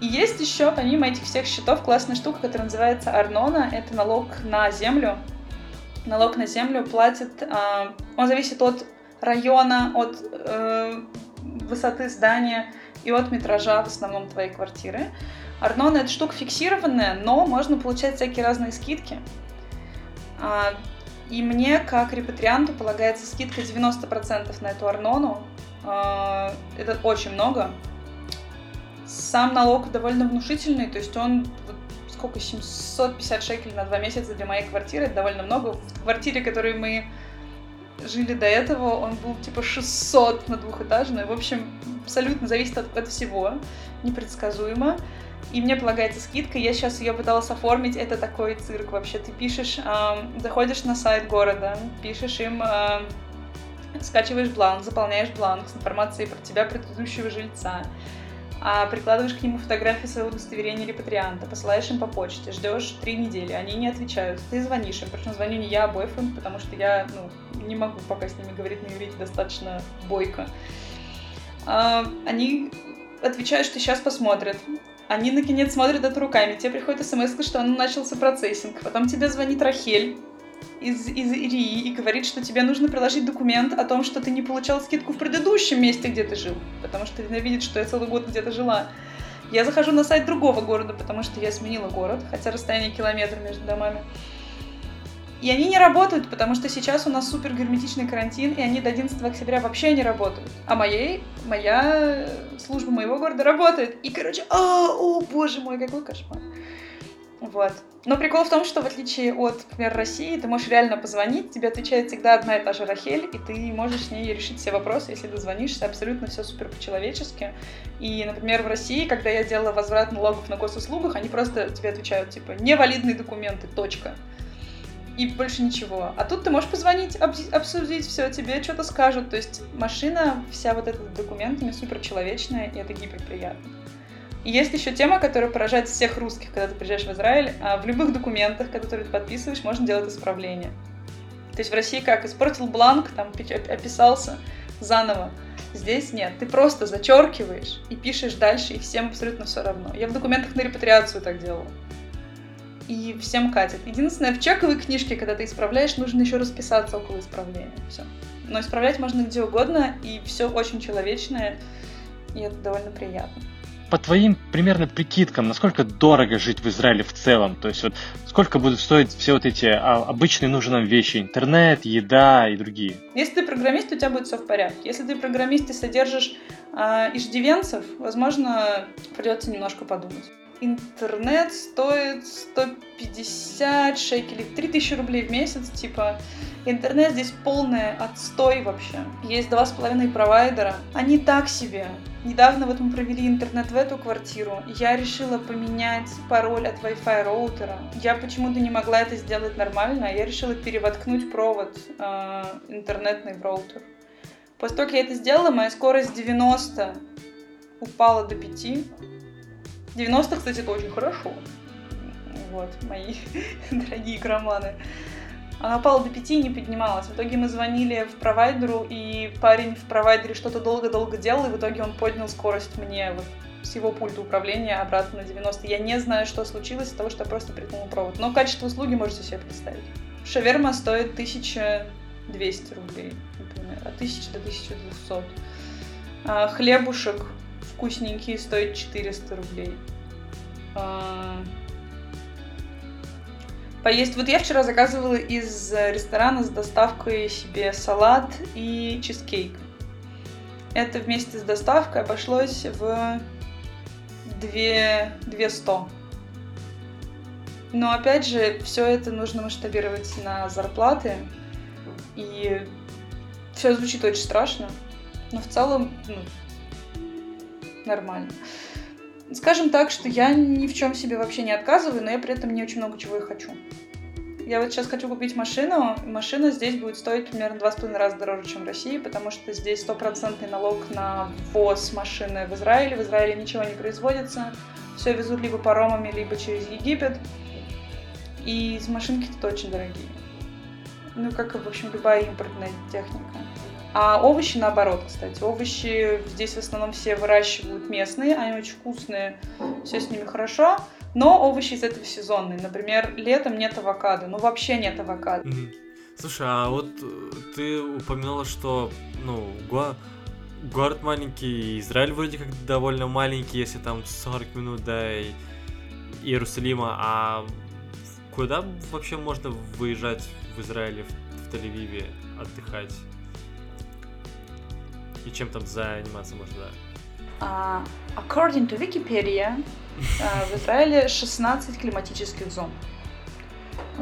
И есть еще, помимо этих всех счетов, классная штука, которая называется Арнона. Это налог на землю. Налог на землю платит, э, он зависит от района, от э, высоты здания и от метража в основном твоей квартиры. Арнона это штука фиксированная, но можно получать всякие разные скидки. А, и мне, как репатрианту, полагается скидка 90% на эту Арнону. А, это очень много. Сам налог довольно внушительный, то есть он сколько, 750 шекелей на два месяца для моей квартиры, это довольно много. В квартире, в которой мы жили до этого, он был типа 600 на двухэтажный. В общем, абсолютно зависит от, от всего, непредсказуемо. И мне полагается скидка, я сейчас ее пыталась оформить, это такой цирк вообще. Ты пишешь, э, заходишь на сайт города, пишешь им, э, скачиваешь бланк, заполняешь бланк с информацией про тебя, предыдущего жильца, а прикладываешь к нему фотографии своего удостоверения репатрианта, посылаешь им по почте, ждешь три недели, они не отвечают, ты звонишь им, причем звоню не я, а бойфренд, потому что я ну, не могу пока с ними говорить на иврите достаточно бойко. А, они отвечают, что сейчас посмотрят. Они, наконец, смотрят это руками. Тебе приходит смс, что он начался процессинг. Потом тебе звонит Рахель из, из ИРИ и говорит, что тебе нужно приложить документ о том, что ты не получал скидку в предыдущем месте, где ты жил. Потому что она видит, что я целый год где-то жила. Я захожу на сайт другого города, потому что я сменила город, хотя расстояние километр между домами. И они не работают, потому что сейчас у нас супер герметичный карантин, и они до 11 октября вообще не работают. А моей, моя служба моего города работает. И, короче, а, о, боже мой, какой кошмар. Вот. Но прикол в том, что в отличие от, например, России, ты можешь реально позвонить, тебе отвечает всегда одна и та же Рахель, и ты можешь с ней решить все вопросы, если дозвонишься, абсолютно все супер по-человечески. И, например, в России, когда я делала возврат налогов на госуслугах, они просто тебе отвечают, типа, невалидные документы, точка и больше ничего. А тут ты можешь позвонить, обсудить все, тебе что-то скажут. То есть машина вся вот эта документами супер человечная, и это гиперприятно. И есть еще тема, которая поражает всех русских, когда ты приезжаешь в Израиль. А в любых документах, которые ты подписываешь, можно делать исправление. То есть в России как? Испортил бланк, там описался заново. Здесь нет. Ты просто зачеркиваешь и пишешь дальше, и всем абсолютно все равно. Я в документах на репатриацию так делала и всем катит. Единственное, в чековой книжке, когда ты исправляешь, нужно еще расписаться около исправления. Все. Но исправлять можно где угодно, и все очень человечное, и это довольно приятно. По твоим примерно прикидкам, насколько дорого жить в Израиле в целом? То есть вот сколько будут стоить все вот эти а, обычные нужные нам вещи? Интернет, еда и другие? Если ты программист, у тебя будет все в порядке. Если ты программист и содержишь э, иждивенцев, возможно, придется немножко подумать интернет стоит 150 шекелей, 3000 рублей в месяц, типа. Интернет здесь полный отстой вообще. Есть два с половиной провайдера. Они так себе. Недавно вот мы провели интернет в эту квартиру. Я решила поменять пароль от Wi-Fi роутера. Я почему-то не могла это сделать нормально. Я решила перевоткнуть провод э, интернетный в роутер. После того, как я это сделала, моя скорость 90 упала до 5. 90 кстати, это очень хорошо. Вот, мои дорогие громаны. Она упала до 5 и не поднималась. В итоге мы звонили в провайдеру, и парень в провайдере что-то долго-долго делал, и в итоге он поднял скорость мне вот с его пульта управления обратно на 90. Я не знаю, что случилось из-за того, что я просто приткнул провод. Но качество услуги можете себе представить. Шаверма стоит 1200 рублей, например, от 1000 до 1200. А хлебушек вкусненькие стоят 400 рублей. А, поесть. Вот я вчера заказывала из ресторана с доставкой себе салат и чизкейк. Это вместе с доставкой обошлось в 2, 200. Но опять же, все это нужно масштабировать на зарплаты. И все звучит очень страшно. Но в целом, ну, нормально. Скажем так, что я ни в чем себе вообще не отказываю, но я при этом не очень много чего и хочу. Я вот сейчас хочу купить машину. Машина здесь будет стоить примерно два с половиной раза дороже, чем в России, потому что здесь стопроцентный налог на ввоз машины в Израиле. В Израиле ничего не производится. Все везут либо паромами, либо через Египет. И машинки тут очень дорогие. Ну, как, в общем, любая импортная техника. А овощи наоборот, кстати. Овощи здесь в основном все выращивают местные, они очень вкусные, все с ними хорошо. Но овощи из этого сезонные. Например, летом нет авокадо. Ну, вообще нет авокадо. Слушай, а вот э, ты упоминала, что, ну, го... город маленький, Израиль вроде как довольно маленький, если там 40 минут до Иерусалима, а куда вообще можно выезжать в Израиле, в, в Тель-Авиве, отдыхать? И чем там заниматься можно, да? Uh, according to Wikipedia, uh, в Израиле 16 климатических зон.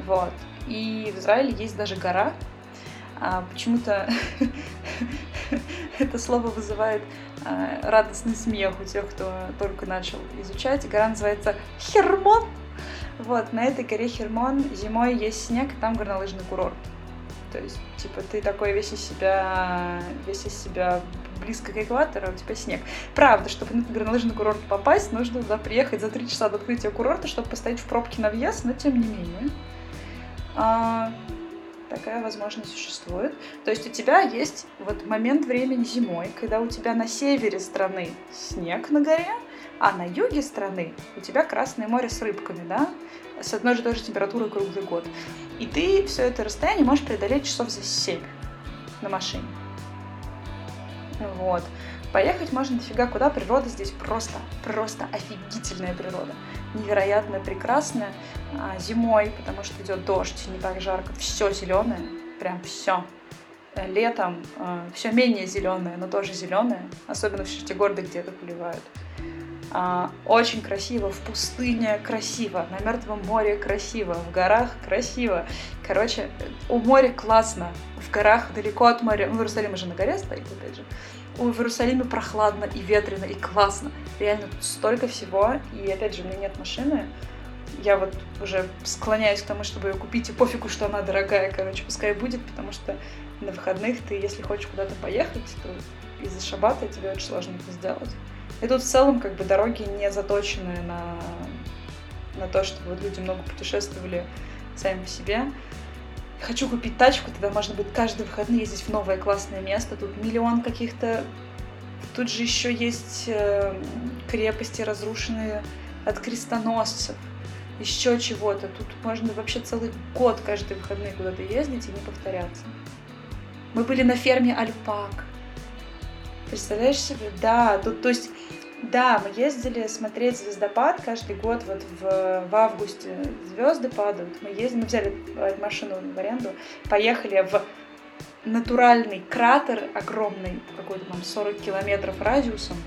Вот. И в Израиле есть даже гора. А, почему-то это слово вызывает радостный смех у тех, кто только начал изучать. Гора называется Хермон. Вот, на этой горе Хермон зимой есть снег, и там горнолыжный курорт. То есть, типа, ты такой весь из себя, весь из себя близко к экватору, а у тебя снег. Правда, чтобы на горнолыжный курорт попасть, нужно туда приехать за три часа до открытия курорта, чтобы постоять в пробке на въезд, но тем не менее. А, такая возможность существует. То есть у тебя есть вот момент времени зимой, когда у тебя на севере страны снег на горе, а на юге страны у тебя Красное море с рыбками, да, с одной же той же температурой круглый год. И ты все это расстояние можешь преодолеть часов за 7 на машине. Вот. Поехать можно дофига куда, природа здесь просто, просто офигительная природа. Невероятно прекрасная. А, зимой, потому что идет дождь, не так жарко, все зеленое, прям все. Летом э, все менее зеленое, но тоже зеленое, особенно в черте города, где это поливают. А, очень красиво, в пустыне красиво, на Мертвом море красиво, в горах красиво. Короче, у моря классно, в горах далеко от моря, ну, в Иерусалиме же на горе стоит, опять же. У в Иерусалиме прохладно и ветрено, и классно. Реально, тут столько всего, и опять же, у меня нет машины, я вот уже склоняюсь к тому, чтобы ее купить, и пофигу, что она дорогая, короче, пускай будет, потому что на выходных ты, если хочешь куда-то поехать, то из-за шабата тебе очень сложно это сделать. И тут в целом как бы дороги не заточены на, на то, чтобы вот люди много путешествовали сами по себе. Хочу купить тачку, тогда можно будет каждый выходный ездить в новое классное место. Тут миллион каких-то... Тут же еще есть э, крепости разрушенные от крестоносцев, еще чего-то. Тут можно вообще целый год каждый выходный куда-то ездить и не повторяться. Мы были на ферме альпак. Представляешь себе? Да, тут, то есть да, мы ездили смотреть звездопад каждый год, вот в, в августе звезды падают. Мы ездили, мы взяли машину в аренду, поехали в натуральный кратер огромный, какой-то там 40 километров радиусом.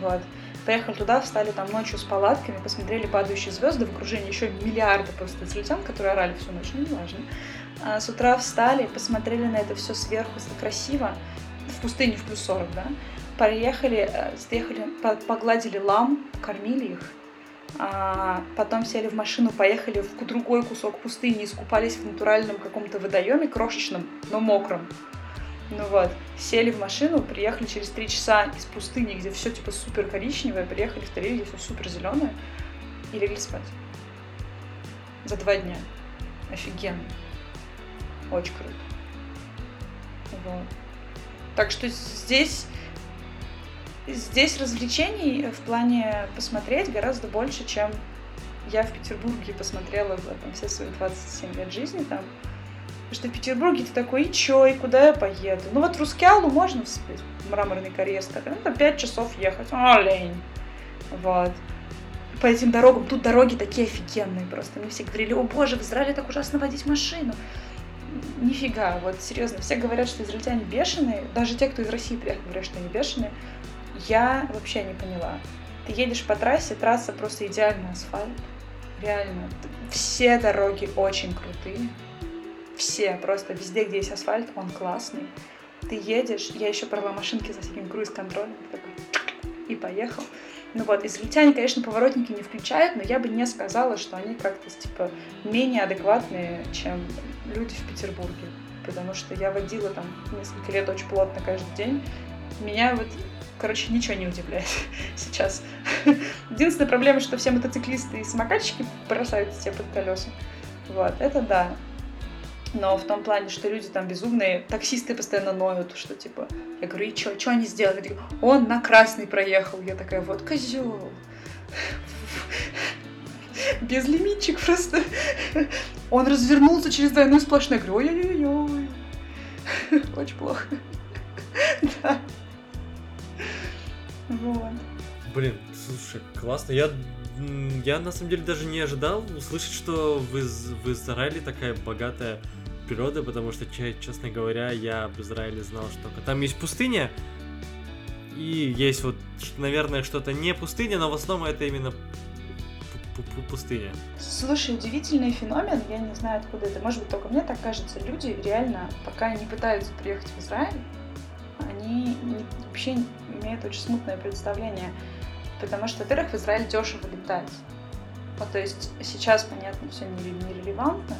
Вот. Поехали туда, встали там ночью с палатками, посмотрели падающие звезды в окружении еще миллиарда просто израильтян, которые орали всю ночь, ну, неважно. А с утра встали, посмотрели на это все сверху, красиво, в пустыне в плюс 40, да, Поехали, съехали, погладили лам, кормили их, а потом сели в машину, поехали в другой кусок пустыни, искупались в натуральном каком-то водоеме, крошечном, но мокром. Ну вот, сели в машину, приехали через три часа из пустыни, где все типа супер коричневое, приехали в Тель где все супер зеленое, и легли спать. За два дня. Офигенно. Очень круто. Вот. Так что здесь здесь развлечений в плане посмотреть гораздо больше, чем я в Петербурге посмотрела там, все свои 27 лет жизни там. Потому что в Петербурге ты такой, и чё, и куда я поеду? Ну вот в Рускеалу можно в мраморный карьер ну там 5 часов ехать, о, лень. Вот. По этим дорогам, тут дороги такие офигенные просто. Мне все говорили, о боже, в Израиле так ужасно водить машину. Нифига, вот серьезно, все говорят, что израильтяне бешеные, даже те, кто из России приехал, говорят, что они бешеные, я вообще не поняла. Ты едешь по трассе, трасса просто идеальный асфальт. Реально. Все дороги очень крутые. Все, просто везде, где есть асфальт, он классный. Ты едешь, я еще брала машинки за всяким круиз-контролем, и поехал. Ну вот, израильтяне, конечно, поворотники не включают, но я бы не сказала, что они как-то, типа, менее адекватные, чем люди в Петербурге. Потому что я водила там несколько лет очень плотно каждый день. Меня вот короче, ничего не удивляет сейчас. Единственная проблема, что все мотоциклисты и самокатчики бросают тебе под колеса. Вот, это да. но в том плане, что люди там безумные, таксисты постоянно ноют, что типа, я говорю, и что, что они сделали? Они говорят, он на красный проехал. Я такая, вот козел. Безлимитчик просто. Он развернулся через двойную сплошную. Я говорю, ой-ой-ой. Очень плохо. Да. Вот. Блин, слушай, классно. Я, я на самом деле даже не ожидал услышать, что в, Из- в Израиле такая богатая природа, потому что, честно говоря, я об Израиле знал, что там есть пустыня, и есть вот, наверное, что-то не пустыня, но в основном это именно пустыня. Слушай, удивительный феномен, я не знаю, откуда это. Может быть, только мне так кажется. Люди реально, пока не пытаются приехать в Израиль, они вообще имеют очень смутное представление. Потому что, во-первых, в Израиль дешево летать. Вот, то есть сейчас, понятно, все нерелевантно,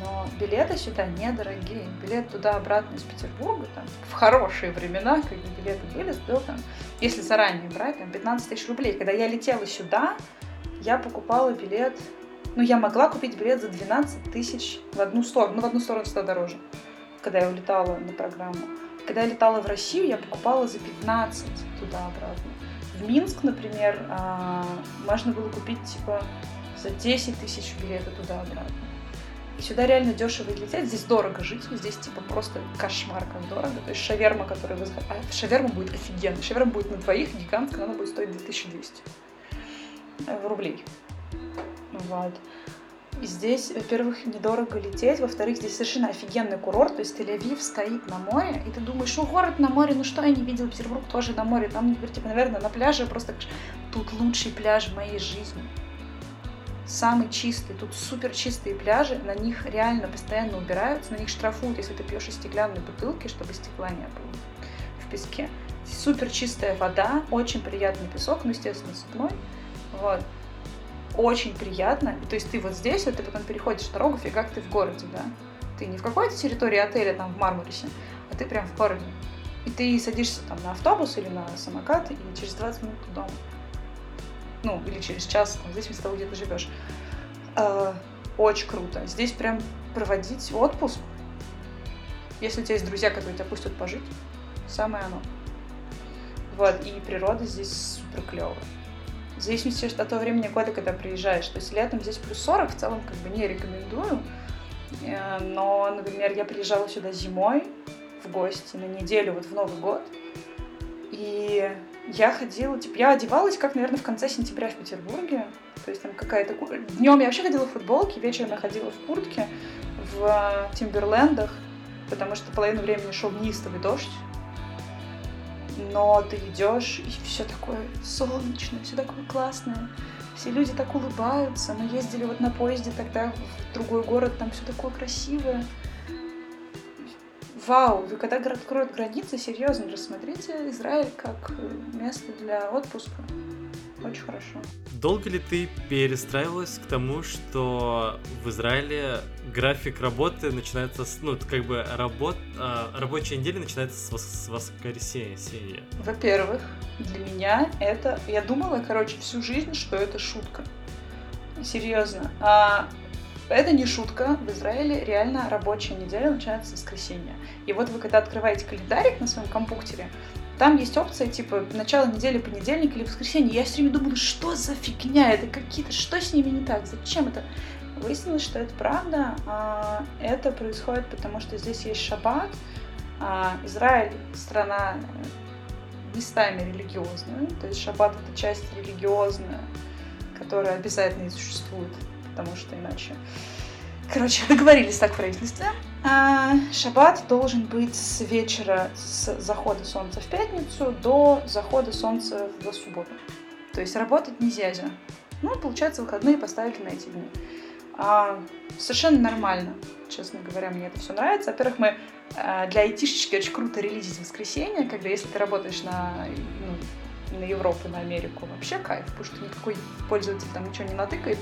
но билеты сюда недорогие. Билет туда-обратно из Петербурга, там, в хорошие времена, когда билеты были, стоил там, если заранее брать, там, 15 тысяч рублей. Когда я летела сюда, я покупала билет, ну, я могла купить билет за 12 тысяч в одну сторону, ну, в одну сторону стоит дороже, когда я улетала на программу. Когда я летала в Россию, я покупала за 15 туда-обратно. В Минск, например, а, можно было купить, типа, за 10 тысяч билета туда-обратно. И сюда реально дешево лететь, здесь дорого жить, здесь типа просто кошмар как дорого. То есть шаверма, которая вы... А шаверма будет офигенно. Шаверма будет на двоих гигантская, она будет стоить 2200 э, рублей. Вот. Здесь, во-первых, недорого лететь, во-вторых, здесь совершенно офигенный курорт, то есть Тель-Авив стоит на море, и ты думаешь, ну город на море, ну что я не видел, Петербург тоже на море, там, типа, наверное, на пляже просто тут лучший пляж в моей жизни самый чистый. Тут супер чистые пляжи, на них реально постоянно убираются, на них штрафуют, если ты пьешь из стеклянной бутылки, чтобы стекла не было в песке. Супер чистая вода, очень приятный песок, ну, естественно, сыпной. Вот. Очень приятно. То есть ты вот здесь, вот ты потом переходишь дорогу, фигак ты в городе, да? Ты не в какой-то территории отеля там в Мармарисе, а ты прям в городе. И ты садишься там на автобус или на самокат, и через 20 минут ты дома ну, или через час, там, в зависимости того, где ты живешь. Э, очень круто. Здесь прям проводить отпуск, если у тебя есть друзья, которые тебя пустят пожить, самое оно. Вот, и природа здесь супер клевая. В зависимости от того времени года, когда приезжаешь. То есть летом здесь плюс 40, в целом как бы не рекомендую. Э, но, например, я приезжала сюда зимой в гости на неделю, вот в Новый год. И я ходила, типа, я одевалась, как, наверное, в конце сентября в Петербурге. То есть там какая-то... Днем я вообще ходила в футболке, вечером я ходила в куртке, в Тимберлендах, потому что половину времени шел неистовый дождь. Но ты идешь, и все такое солнечное, все такое классное. Все люди так улыбаются. Мы ездили вот на поезде тогда в другой город, там все такое красивое вау, вы когда откроют границы, серьезно рассмотрите Израиль как э, место для отпуска. Очень хорошо. Долго ли ты перестраивалась к тому, что в Израиле график работы начинается с, ну, как бы работ, а, рабочая неделя начинается с, с воскресенья? Во-первых, для меня это, я думала, короче, всю жизнь, что это шутка. Серьезно. А это не шутка. В Израиле реально рабочая неделя начинается с воскресенья. И вот вы когда открываете календарик на своем компьютере, там есть опция типа начало недели, понедельник или воскресенье. Я все время думала, что за фигня, это какие-то, что с ними не так, зачем это? Выяснилось, что это правда. А, это происходит потому, что здесь есть шаббат. А, Израиль страна местами религиозная, то есть шаббат это часть религиозная, которая обязательно и существует потому что иначе... Короче, договорились так в правительстве. А, шаббат должен быть с вечера, с захода солнца в пятницу до захода солнца в субботу. То есть работать нельзя. Ну, получается, выходные поставили на эти дни. А, совершенно нормально, честно говоря, мне это все нравится. Во-первых, мы а, для айтишечки очень круто релизить воскресенье, когда если ты работаешь на, ну, на Европу, на Америку, вообще кайф, потому что никакой пользователь там ничего не натыкает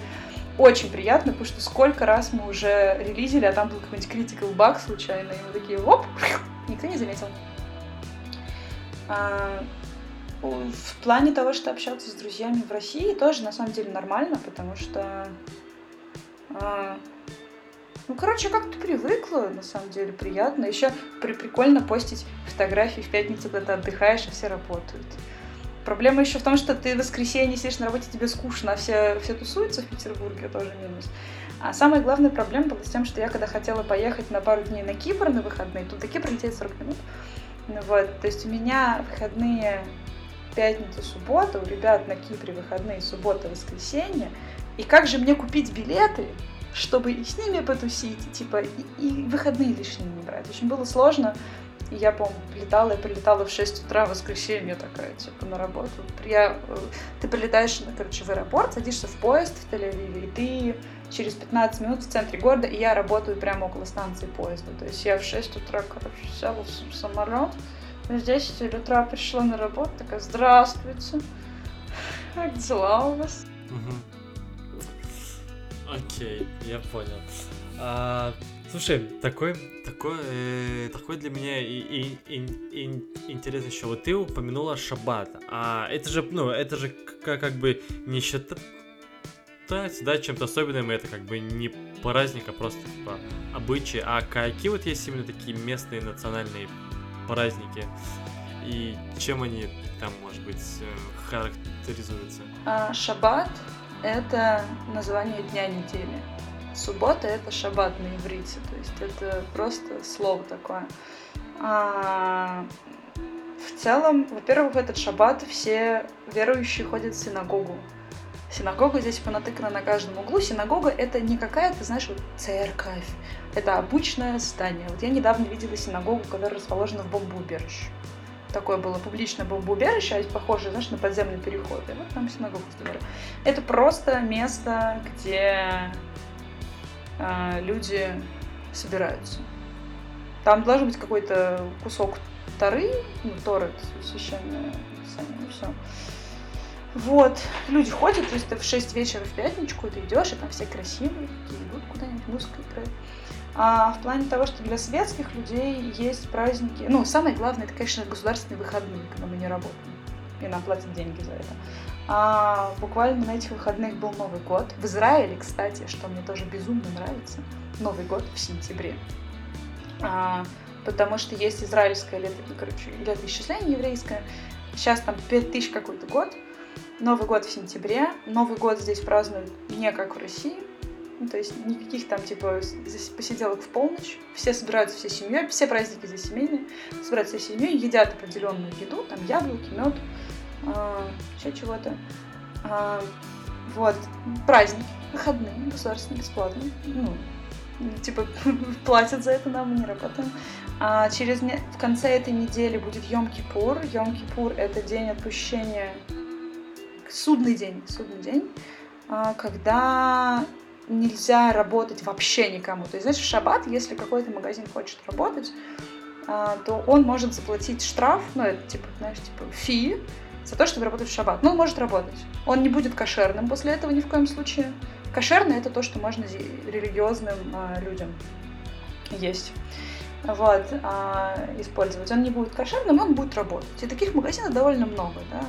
очень приятно, потому что сколько раз мы уже релизили, а там был какой-нибудь critical bug случайно, и мы такие, оп, никто не заметил. А, в плане того, что общаться с друзьями в России, тоже на самом деле нормально, потому что а, Ну, короче, как-то привыкла, на самом деле, приятно. Еще при прикольно постить фотографии в пятницу, когда ты отдыхаешь, а все работают. Проблема еще в том, что ты в воскресенье сидишь на работе, тебе скучно, а все, все тусуются в Петербурге, тоже минус. А самая главная проблема была с тем, что я когда хотела поехать на пару дней на Кипр на выходные, тут до Кипра лететь 40 минут. Ну вот, то есть у меня выходные пятница, суббота, у ребят на Кипре выходные суббота, воскресенье. И как же мне купить билеты, чтобы и с ними потусить, типа, и, и выходные лишние не брать. Очень было сложно. И я, помню, прилетала, я прилетала в 6 утра в воскресенье такая, типа, на работу. Я, э, ты прилетаешь, короче, в аэропорт, садишься в поезд в Тель-Авиве, и ты через 15 минут в центре города, и я работаю прямо около станции поезда. То есть я в 6 утра, короче, села в самолет, в 10 утра пришла на работу, такая, здравствуйте, как дела у вас? Окей, я понял. Слушай, такой, такой, э, такой для меня и, и, и, и интересно еще. Вот ты упомянула шаббат, а это же, ну, это же как, как бы не считать да, чем-то особенным, это как бы не праздник, а просто типа обычаи. А какие вот есть именно такие местные национальные праздники? И чем они там, может быть, э, характеризуются? А, шаббат — это название дня недели. Суббота — это шаббат на иврите, то есть это просто слово такое. А, в целом, во-первых, в этот шаббат все верующие ходят в синагогу. Синагога здесь понатыкана на каждом углу. Синагога — это не какая-то, знаешь, вот церковь. Это обычное здание. Вот я недавно видела синагогу, которая расположена в бомбоубежище такое было публичное бомбоубежище, а похоже, знаешь, на подземный переход. И вот там синагога. Это просто место, где люди собираются. Там должен быть какой-то кусок Торы, ну, Торы, священное писание, все. Вот, люди ходят, то есть ты в 6 вечера в пятничку, ты идешь, и там все красивые, такие идут куда-нибудь, музыка играет. А в плане того, что для светских людей есть праздники, ну, самое главное, это, конечно, государственные выходные, когда мы не работаем, и нам платят деньги за это. А буквально на этих выходных был Новый год. В Израиле, кстати, что мне тоже безумно нравится, Новый год в сентябре. А, потому что есть израильское лето, короче, летоисчисление еврейское. Сейчас там 5000 какой-то год. Новый год в сентябре. Новый год здесь празднуют не как в России, ну, то есть никаких там, типа, посиделок в полночь. Все собираются всей семьей, все праздники здесь семейные. Собираются всей семьей, едят определенную еду, там яблоки, мед, э, еще чего-то. Э, вот, праздник, выходные, государственные, бесплатные. Ну, типа, платят за это нам, не работаем. А через не... в конце этой недели будет Йом-Кипур. Йом-Кипур — это день отпущения, судный день, судный день, а, когда нельзя работать вообще никому. То есть, знаешь, в шаббат, если какой-то магазин хочет работать, а, то он может заплатить штраф, ну, это типа, знаешь, типа фи, за то, чтобы работать в шаббат. Ну, может работать. Он не будет кошерным после этого ни в коем случае. Кошерное это то, что можно религиозным а, людям есть. Вот, а, использовать. Он не будет кошерным, он будет работать. И таких магазинов довольно много, да.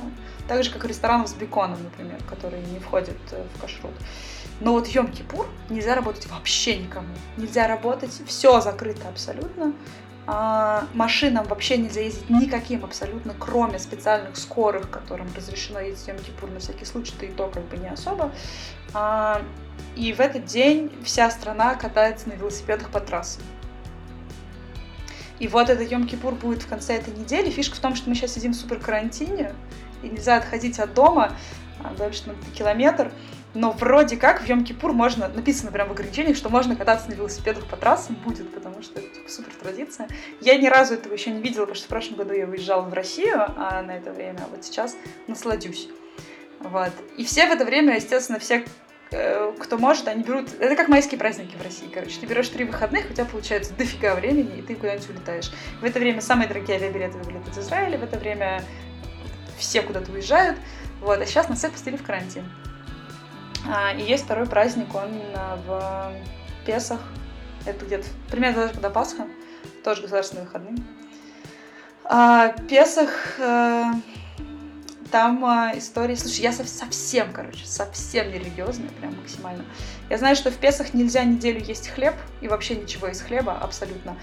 Так же, как ресторанов с беконом, например, которые не входят э, в кашрут. Но вот Йом-Кипур нельзя работать вообще никому. Нельзя работать, все закрыто абсолютно. А, машинам вообще нельзя ездить никаким абсолютно, кроме специальных скорых, которым разрешено ездить Йом-Кипур на всякий случай, да и то как бы не особо. А, и в этот день вся страна катается на велосипедах по трассам. И вот этот Йом-Кипур будет в конце этой недели. Фишка в том, что мы сейчас сидим в супер карантине, и нельзя отходить от дома а, дальше на километр. Но вроде как в Йом-Кипур можно, написано прямо в ограничениях, что можно кататься на велосипедах по трассам будет, потому что это типа, супер традиция. Я ни разу этого еще не видела, потому что в прошлом году я выезжала в Россию а на это время, а вот сейчас насладюсь. Вот. И все в это время, естественно, все, э, кто может, они берут... Это как майские праздники в России, короче. Ты берешь три выходных, у тебя получается дофига времени, и ты куда-нибудь улетаешь. В это время самые дорогие авиабилеты вылетают из Израиля, в это время все куда-то уезжают. Вот. А сейчас нас всех пустили в карантин. А, и есть второй праздник, он а, в Песах. Это где-то примерно даже когда Пасха, тоже государственные выходные. А, Песах, э, там а, история... Слушай, я совсем, короче, совсем не религиозная, прям максимально. Я знаю, что в Песах нельзя неделю есть хлеб, и вообще ничего из хлеба, абсолютно.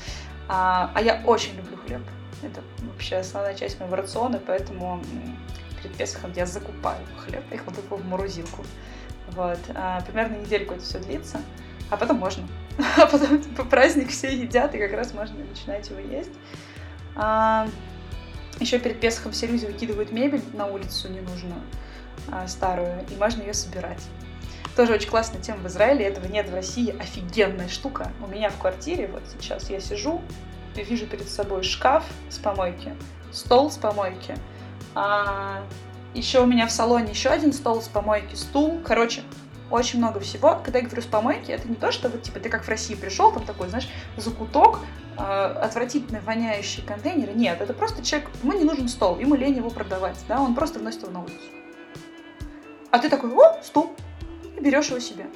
А, а я очень люблю хлеб. Это вообще основная часть моего рациона, поэтому перед Песохом я закупаю хлеб и кладу его в морозилку. Вот. А, примерно недельку это все длится, а потом можно. А потом типа, праздник все едят, и как раз можно начинать его есть. А, еще перед Песохом все люди выкидывают мебель на улицу ненужную, а, старую, и можно ее собирать. Тоже очень классная тема в Израиле, этого нет в России, офигенная штука. У меня в квартире, вот сейчас я сижу, вижу перед собой шкаф с помойки, стол с помойки, а, еще у меня в салоне еще один стол с помойки, стул, короче, очень много всего. Когда я говорю с помойки, это не то, что вот, типа, ты как в России пришел, там такой, знаешь, закуток, э, отвратительно воняющий контейнер. Нет, это просто человек, ему не нужен стол, ему лень его продавать, да, он просто вносит его на улицу. А ты такой, о, стул, и берешь его себе.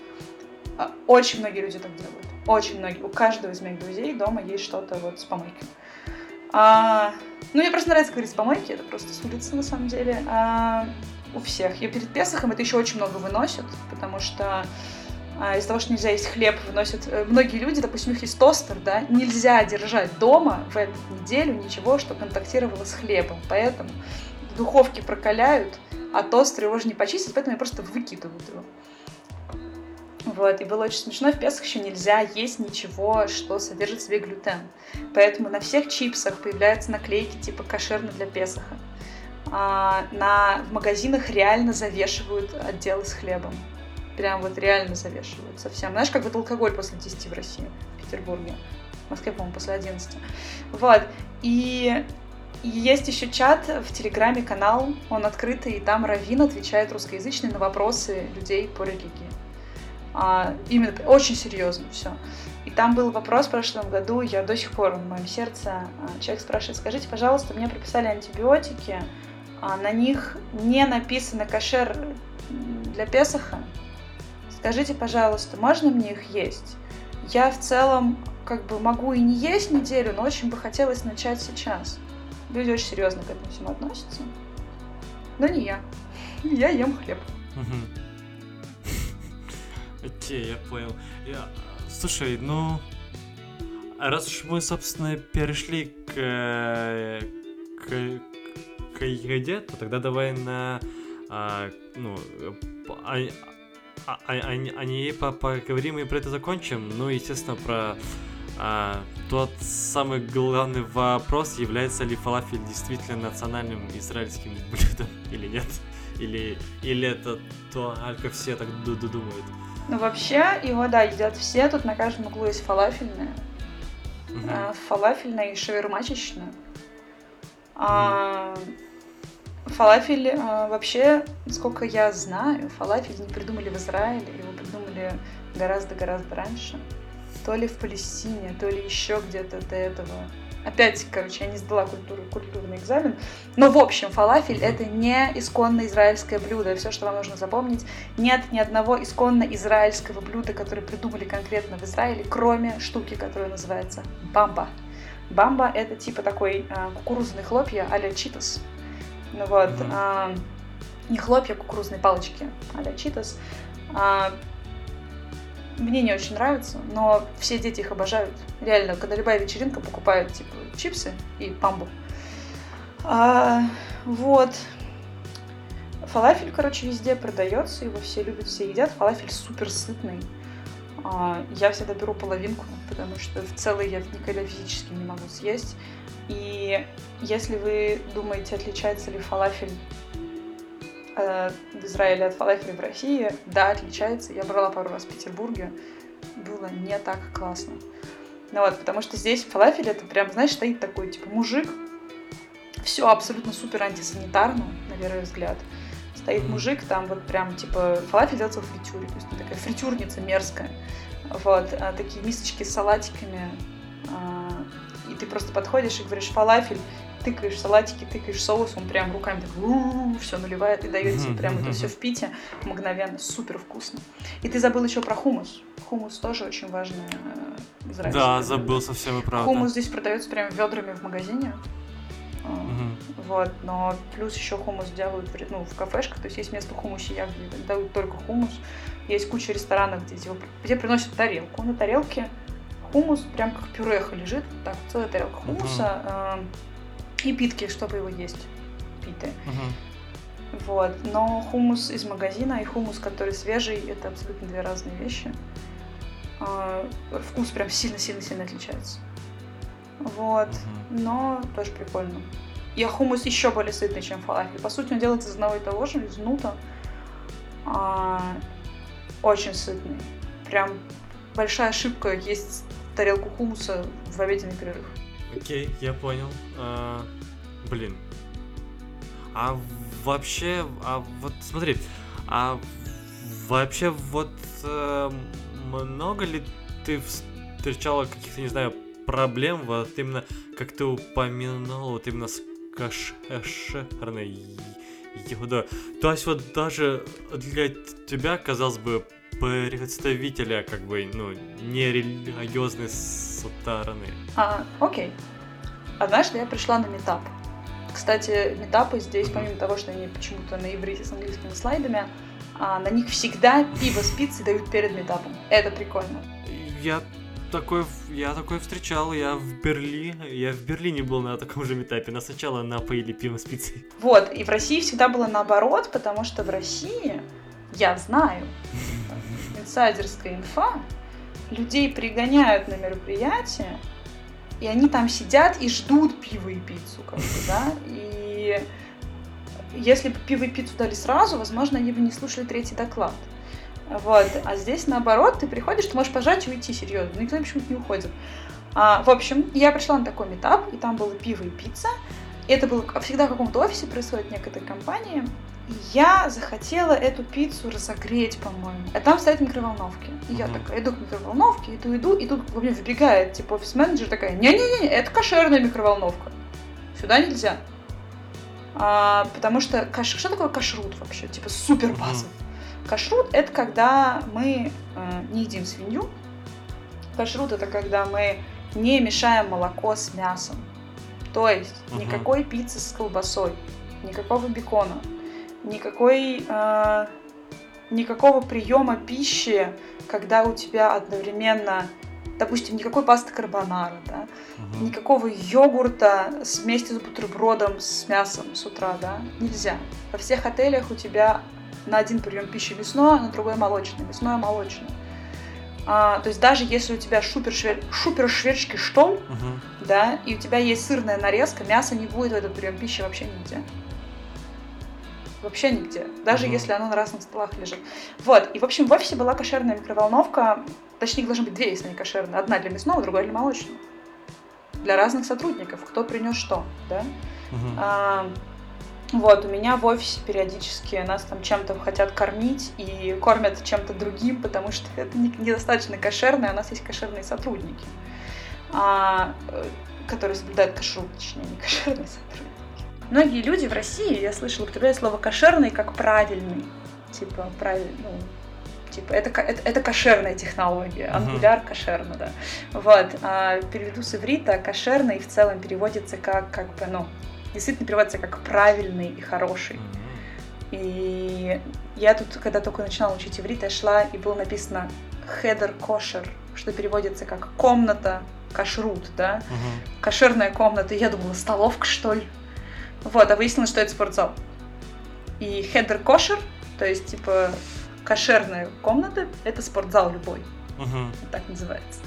А, очень многие люди так делают. Очень многие. У каждого из моих друзей дома есть что-то вот с помойки. А, ну, мне просто нравится говорить с помойки, это просто с улицы на самом деле. А, у всех. И перед Песохом это еще очень много выносят, потому что а, из-за того, что нельзя есть хлеб, выносят э, многие люди, допустим, у них есть тостер, да, нельзя держать дома в эту неделю ничего, что контактировало с хлебом, поэтому в духовке прокаляют, а тостер его же не почистить, поэтому я просто выкидывают его. Вот, и было очень смешно, в Песах еще нельзя есть ничего, что содержит в себе глютен. Поэтому на всех чипсах появляются наклейки типа кошерно для Песаха а, на, в магазинах реально завешивают отделы с хлебом. Прям вот реально завешивают совсем. Знаешь, как вот алкоголь после 10 в России, в Петербурге. В Москве, по-моему, после 11. Вот. И есть еще чат в Телеграме, канал, он открытый, и там Равин отвечает русскоязычный на вопросы людей по религии. А, именно очень серьезно все. И там был вопрос в прошлом году, я до сих пор в моем сердце, а, человек спрашивает, скажите, пожалуйста, мне прописали антибиотики, а на них не написано кошер для Песаха, скажите, пожалуйста, можно мне их есть? Я в целом как бы могу и не есть неделю, но очень бы хотелось начать сейчас. Люди очень серьезно к этому всему относятся. Но не я. Я ем хлеб. Окей, я понял. Я... Слушай, ну... Раз уж мы, собственно, перешли к, к, к еде, то тогда давай на, а, ну, о, о, о, о ней поговорим и про это закончим. Ну, естественно, про а, тот самый главный вопрос, является ли фалафель действительно национальным израильским блюдом или нет. Или, или это только все так думают. Ну, вообще, его, да, едят все. Тут на каждом углу есть фалафельная. Угу. А, фалафельная и шавермачечная. А, Фалафель э, вообще, сколько я знаю, фалафель не придумали в Израиле, его придумали гораздо-гораздо раньше. То ли в Палестине, то ли еще где-то до этого. Опять, короче, я не сдала культуру, культурный экзамен. Но, в общем, фалафель — это не исконно израильское блюдо. Все, что вам нужно запомнить, нет ни одного исконно израильского блюда, которое придумали конкретно в Израиле, кроме штуки, которая называется бамба. Бамба — это типа такой э, кукурузные хлопья а-ля читос. Ну вот. Mm-hmm. А, не хлопья, а кукурузные палочки а-ля читос. А, мне не очень нравится, но все дети их обожают. Реально, когда любая вечеринка покупает типа чипсы и памбу. А, вот. Фалафель, короче, везде продается, его все любят, все едят. Фалафель супер сытный. А, я всегда беру половинку, потому что в целый я никогда физически не могу съесть. И если вы думаете, отличается ли фалафель в Израиле от фалафеля в России, да, отличается. Я брала пару раз в Петербурге, было не так классно. Ну вот, потому что здесь фалафель это прям, знаешь, стоит такой, типа, мужик, все абсолютно супер антисанитарно, на первый взгляд. Стоит мужик, там вот прям, типа, фалафель делается в фритюре, то есть такая фритюрница мерзкая. Вот, а, такие мисочки с салатиками, а, и ты просто подходишь и говоришь фалафель, тыкаешь салатики, тыкаешь соус, он прям руками так все наливает и дает тебе прям это все в пите мгновенно, супер вкусно. И ты забыл еще про хумус. Хумус тоже очень важный э, Да, забыл совсем и правда. Хумус здесь продается прям ведрами в магазине. Мгм. Вот, но плюс еще хумус делают ну, в кафешках, то есть есть место хумусия, где дают только хумус. Есть куча ресторанов, где, где приносят тарелку. На тарелке хумус, прям как пюреха лежит, вот так, целая тарелка хумуса а, и питки, чтобы его есть, питы. Мгм. Вот. Но хумус из магазина и хумус, который свежий, это абсолютно две разные вещи. А, Вкус прям сильно-сильно-сильно отличается. Вот. Мгм. Но тоже прикольно. И хумус еще более сытный, чем фалафель. По сути, он делается из одного и того же, из нута. А, очень сытный. Прям большая ошибка есть тарелку хумуса в обеденный перерыв. Окей, я понял. А, блин. А вообще, а вот смотри, а вообще вот э, много ли ты встречала каких-то, не знаю, проблем, вот именно, как ты упомянул, вот именно с кошерной едой. То есть вот даже для тебя, казалось бы, представителя, как бы, ну, нерелигиозной стороны. А, окей. Однажды я пришла на метап. Кстати, метапы здесь, помимо того, что они почему-то на иврите с английскими слайдами, а, на них всегда пиво с пиццей дают перед метапом. Это прикольно. Я такой, я такой встречал, я в Берлине, я в Берлине был на таком же метапе. Нас сначала напоили пивом с пиццей. Вот, и в России всегда было наоборот, потому что в России, я знаю, инсайдерская инфа, людей пригоняют на мероприятие, и они там сидят и ждут пиво и пиццу, как бы, да, и если бы пиво и пиццу дали сразу, возможно, они бы не слушали третий доклад. Вот, а здесь наоборот, ты приходишь, ты можешь пожать и уйти, серьезно, никто почему-то не уходит. А, в общем, я пришла на такой метап, и там было пиво и пицца, и это было всегда в каком-то офисе происходит, в некоторой компании. Я захотела эту пиццу разогреть, по-моему. А там стоят микроволновки. И я такая иду к микроволновке, иду, иду, и тут ко мне выбегает, типа, офис-менеджер такая, не-не-не, это кошерная микроволновка. Сюда нельзя. А, потому что каш... что такое кашрут вообще? Типа супер база. Кашрут это когда мы э, не едим свинью. Кашрут это когда мы не мешаем молоко с мясом. То есть никакой пиццы с колбасой, никакого бекона, никакой э, никакого приема пищи, когда у тебя одновременно, допустим, никакой пасты карбонара, да, Мгм. никакого йогурта вместе с бутербродом с мясом с утра, да, нельзя. Во всех отелях у тебя на один прием пищи мясное, на другой молочное, мясное молочное. А, то есть даже если у тебя шупер, шупер шведский штол, да, и у тебя есть сырная нарезка, мяса не будет в этот прием пищи вообще нигде. Вообще нигде. Даже Мгм. если оно на разных столах лежит. Вот. И, в общем, в офисе была кошерная микроволновка. Точнее, их должны быть две, если они кошерные. Одна для мясного, другая для молочного. Для разных сотрудников. Кто принес что, да? Мгм. А, вот, у меня в офисе периодически нас там чем-то хотят кормить и кормят чем-то другим, потому что это не- недостаточно кошерно, и у нас есть кошерные сотрудники, а, э, которые соблюдают кашрут, точнее, не кошерные сотрудники. Многие люди в России, я слышала, употребляют слово кошерный как правильный. Типа, правильный, ну, типа, это, это, это кошерная технология, ангуляр кошерно, да. Вот, а переведу с иврита, кошерный в целом переводится как, как бы, ну, действительно переводится как правильный и хороший. И я тут, когда только начинала учить иврит, я шла, и было написано хедер кошер, что переводится как комната кашрут, да, Мгм. кошерная комната. И я думала, столовка, что ли? Вот, а выяснилось, что это спортзал. И хедер кошер, то есть, типа, кошерная комната, это спортзал любой, вот так называется.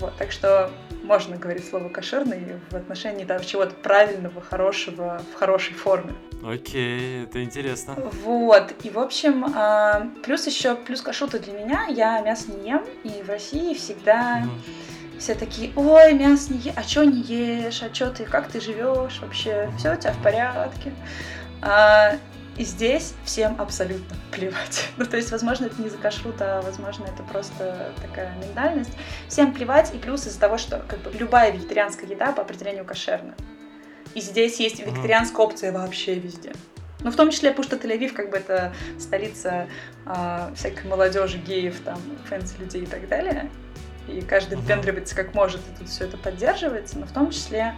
Вот, так что можно говорить слово кошерный в отношении даже чего-то правильного, хорошего, в хорошей форме. Окей, это интересно. Вот, и в общем, а, плюс еще, плюс кашута для меня, я мясо не ем, и в России всегда Мгм. Все такие, ой, мясо не ешь, а что не ешь, а что ты, как ты живешь вообще, все у тебя в порядке. А, и здесь всем абсолютно плевать. Ну, то есть, возможно, это не за кашрут, а возможно, это просто такая ментальность. Всем плевать, и плюс из-за того, что как бы любая вегетарианская еда по определению кошерна. И здесь есть вегетарианская опция вообще везде. Ну, в том числе, потому что Тель-Авив, как бы, это столица а, всякой молодежи, геев, там, fancy людей и так далее. И каждый выпендривается как может, и тут все это поддерживается. Но в том числе,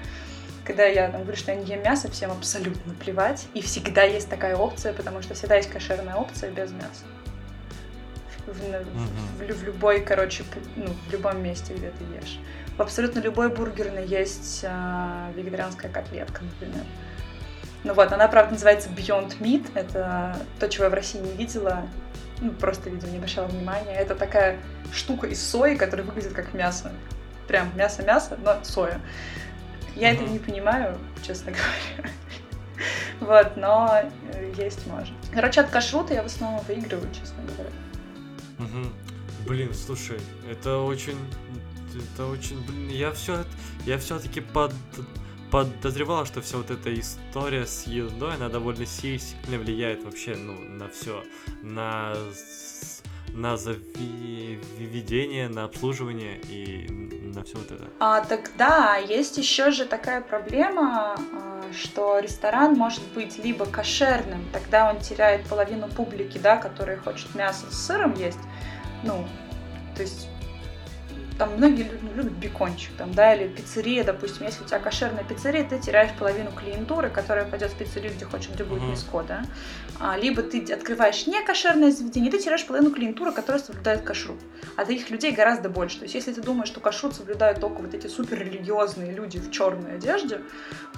Когда я там, говорю, что я не ем мясо, всем абсолютно плевать. И всегда есть такая опция, потому что всегда есть кошерная опция без мяса. В, в, в, в любой, короче, ну, в любом месте, где ты ешь. В абсолютно любой бургерной есть э, вегетарианская котлетка, например. Ну вот, она, правда, называется Beyond Meat. Это то, чего я в России не видела. Ну, просто, видимо, не обращала внимания. Это такая штука из сои, которая выглядит как мясо. Прям мясо-мясо, но соя. Я это не понимаю, честно говоря. Вот, но э, есть может. Короче, от кашрута я в основном выигрываю, честно говоря. Угу. Блин, слушай, это очень, это очень, блин, я все, я все-таки под, подозревал, что вся вот эта история с едой, она довольно сильно влияет вообще, ну, на все, на на заведение, на обслуживание и на все вот это. А, так да, есть еще же такая проблема, а, что ресторан может быть либо кошерным, тогда он теряет половину публики, да, которая хочет мясо с сыром есть, ну, то есть там многие любят бекончик, там, да, или пиццерия, допустим, если у тебя кошерная пиццерия, ты теряешь половину клиентуры, которая пойдет в пиццерию, где хочет, где будет uh-huh. да, а, либо ты открываешь не кошерное заведение, ты теряешь половину клиентуры, которая соблюдает кашрут, а таких людей гораздо больше, то есть если ты думаешь, что кашрут соблюдают только вот эти супер религиозные люди в черной одежде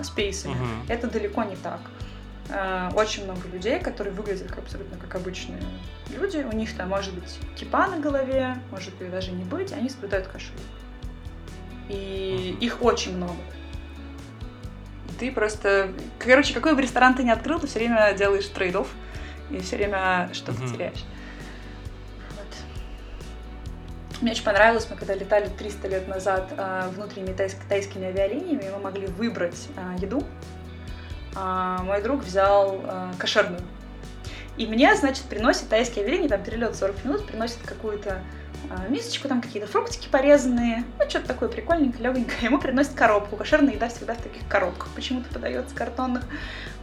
с пейсами, uh-huh. это далеко не так. Э, очень много людей, которые выглядят как, абсолютно как обычные люди. У них там может быть кипа на голове, может и даже не быть, они соблюдают кашу. И их очень много. Ты просто... Короче, какой бы ресторан ты ни открыл, ты все время делаешь трейдов и все время что-то uh-huh. теряешь. Вот. Мне очень понравилось, мы когда летали 300 лет назад э, внутренними тайск- тайскими авиалиниями, мы могли выбрать э, еду, мой друг взял а, кошерную. И мне, значит, приносит тайские авиалинии, там перелет 40 минут, приносит какую-то а, мисочку, там какие-то фруктики порезанные, ну, что-то такое прикольненькое, легенькое. Ему приносит коробку. Кошерная еда всегда в таких коробках почему-то подается, картонных.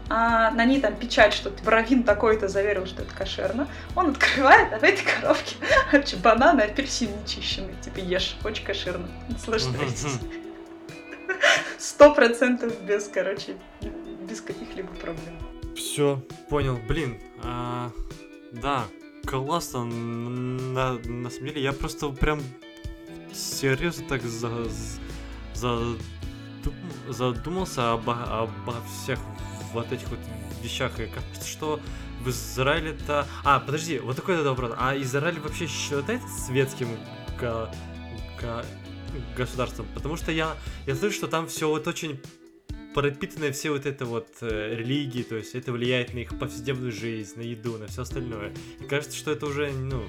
А на ней там печать, что типа раввин такой-то заверил, что это кошерно. Он открывает, а в этой коробке бананы, апельсин нечищенный. Типа ешь, очень кошерно. Наслаждайтесь. Сто процентов без, короче, без каких-либо проблем. Все, понял. Блин, а, да, классно. На, на самом деле, я просто прям серьезно так за, за, задумался обо, обо всех вот этих вот вещах. И кажется, что в Израиле-то... А, подожди, вот такой вопрос. А Израиль вообще считается светским га... Га... государством? Потому что я, я слышу, что там все вот очень пропитанные все вот это вот э, религии, то есть это влияет на их повседневную жизнь, на еду, на все остальное. И кажется, что это уже, ну,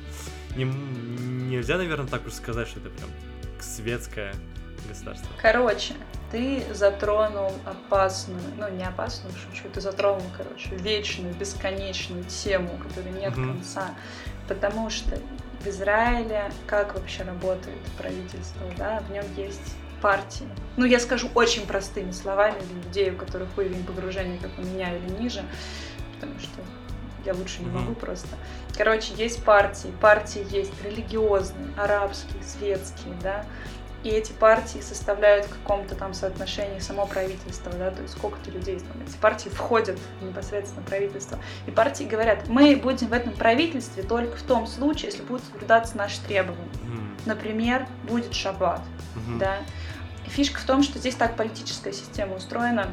не, нельзя, наверное, так уж сказать, что это прям светское государство. Короче, ты затронул опасную, ну не опасную, шучу, ты затронул, короче, вечную, бесконечную тему, которой нет mm-hmm. конца, потому что в Израиле как вообще работает правительство, да, в нем есть партии. Ну, я скажу очень простыми словами для людей, у которых уровень погружения, как у меня, или ниже, потому что я лучше не могу просто. Короче, есть партии. Партии есть религиозные, арабские, светские, да, и эти партии составляют в каком-то там соотношении само правительство, да, то есть сколько-то людей там, эти партии входят в непосредственно правительство. И партии говорят, мы будем в этом правительстве только в том случае, если будут соблюдаться наши требования. Например, будет шаббат, да, Фишка в том, что здесь так политическая система устроена,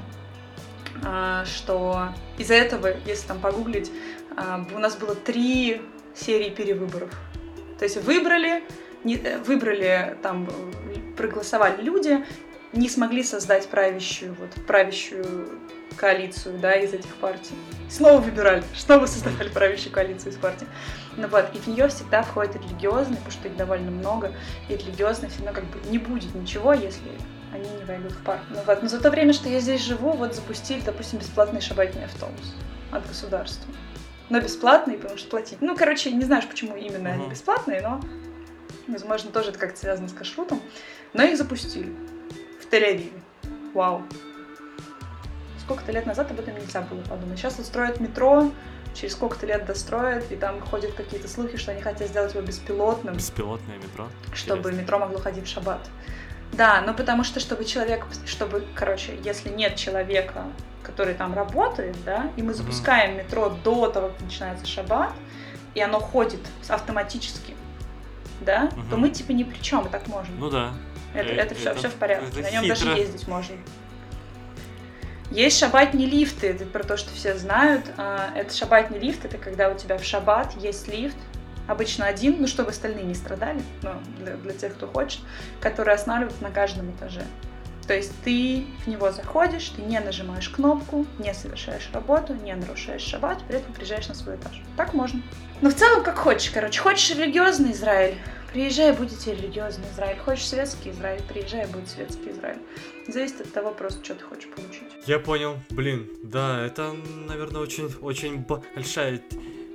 а, что из-за этого, если там погуглить, а, у нас было три серии перевыборов. То есть выбрали, не, э, выбрали, там, проголосовали люди, не смогли создать правящую, вот, правящую коалицию, да, из этих партий. Снова выбирали, снова создавали правящую коалицию из партий. Ну вот, и в нее всегда входит религиозный, потому что их довольно много, и религиозный все равно как бы не будет ничего, если они не войдут в парк. Ну вот, но за то время, что я здесь живу, вот запустили, допустим, бесплатный шабатный автобус от государства. Но бесплатный, потому что платить. Ну, короче, не знаешь, почему именно они бесплатные, но, возможно, тоже это как-то связано с кашрутом. Но их запустили в Тель-Авиве. Вау. Сколько-то лет назад об этом нельзя было подумать. Сейчас вот строят метро, через сколько-то лет достроят, и там ходят какие-то слухи, что они хотят сделать его беспилотным. Беспилотное метро? Чтобы Интересно. метро могло ходить в шаббат. Да, ну потому что, чтобы человек, чтобы, короче, если нет человека, который там работает, да, и мы запускаем метро до того, как начинается шаббат, и оно ходит автоматически, да, Мгм. то мы типа ни при чем, так можем. Ну да. это, э, это, все, это- все в порядке. это На нем даже хитро. ездить можно. Есть шабатные лифты, это про то, что все знают. А, Это шабатный лифт, это когда у тебя в шаббат есть лифт, обычно один, ну чтобы остальные не страдали, но для, для тех, кто хочет, который останавливается на каждом этаже. То есть ты в него заходишь, ты не нажимаешь кнопку, не совершаешь работу, не нарушаешь шаббат, при этом приезжаешь на свой этаж. Так можно. Ну, в целом, как хочешь, короче. Хочешь религиозный Израиль, приезжай, будет тебе религиозный Израиль. Хочешь светский Израиль, приезжай, будет светский Израиль. Зависит от того просто, что ты хочешь получить. Я понял. Блин, да, это, наверное, очень, очень большая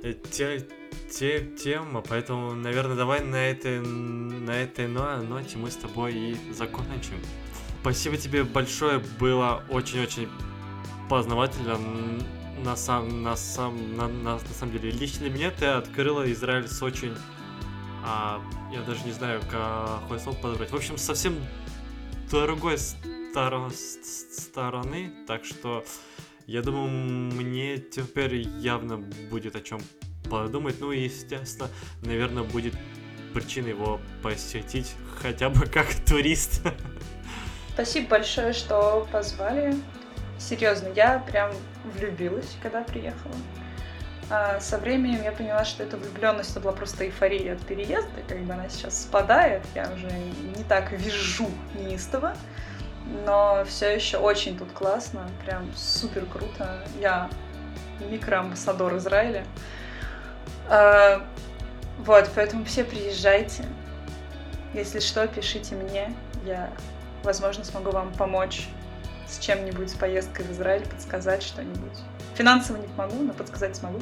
э, те- те- тема, поэтому, наверное, давай на этой, на этой но- ноте мы с тобой и закончим. Спасибо тебе большое, было очень-очень познавательно. На сам, на сам, на, на, на самом деле, лично для меня ты открыла Израиль с очень, а, я даже не знаю, какое слово подобрать. В общем, совсем другой сторо- с- стороны, так что я думаю, мне теперь явно будет о чем подумать. Ну и, естественно, наверное, будет причина его посетить хотя бы как турист. Спасибо большое, что позвали. Серьезно, я прям влюбилась, когда приехала. А со временем я поняла, что эта влюбленность это была просто эйфория от переезда. Когда она сейчас спадает, я уже не так вижу неистово. Но все еще очень тут классно, прям супер круто. Я микроамбассадор Израиля. А, вот, поэтому все приезжайте. Если что, пишите мне. Я, возможно, смогу вам помочь с чем-нибудь, с поездкой в Израиль, подсказать что-нибудь. Финансово не помогу, но подсказать смогу.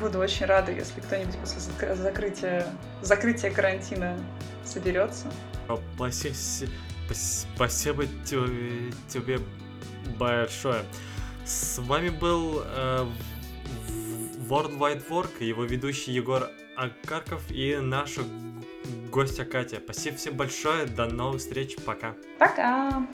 Буду очень рада, если кто-нибудь после зак- закрытия, закрытия карантина соберется. Спаси- пас- Спасибо те- тебе большое. С вами был э, World Wide Work, его ведущий Егор Акарков и наша гостья Катя. Спасибо всем большое, до новых встреч, пока. Пока!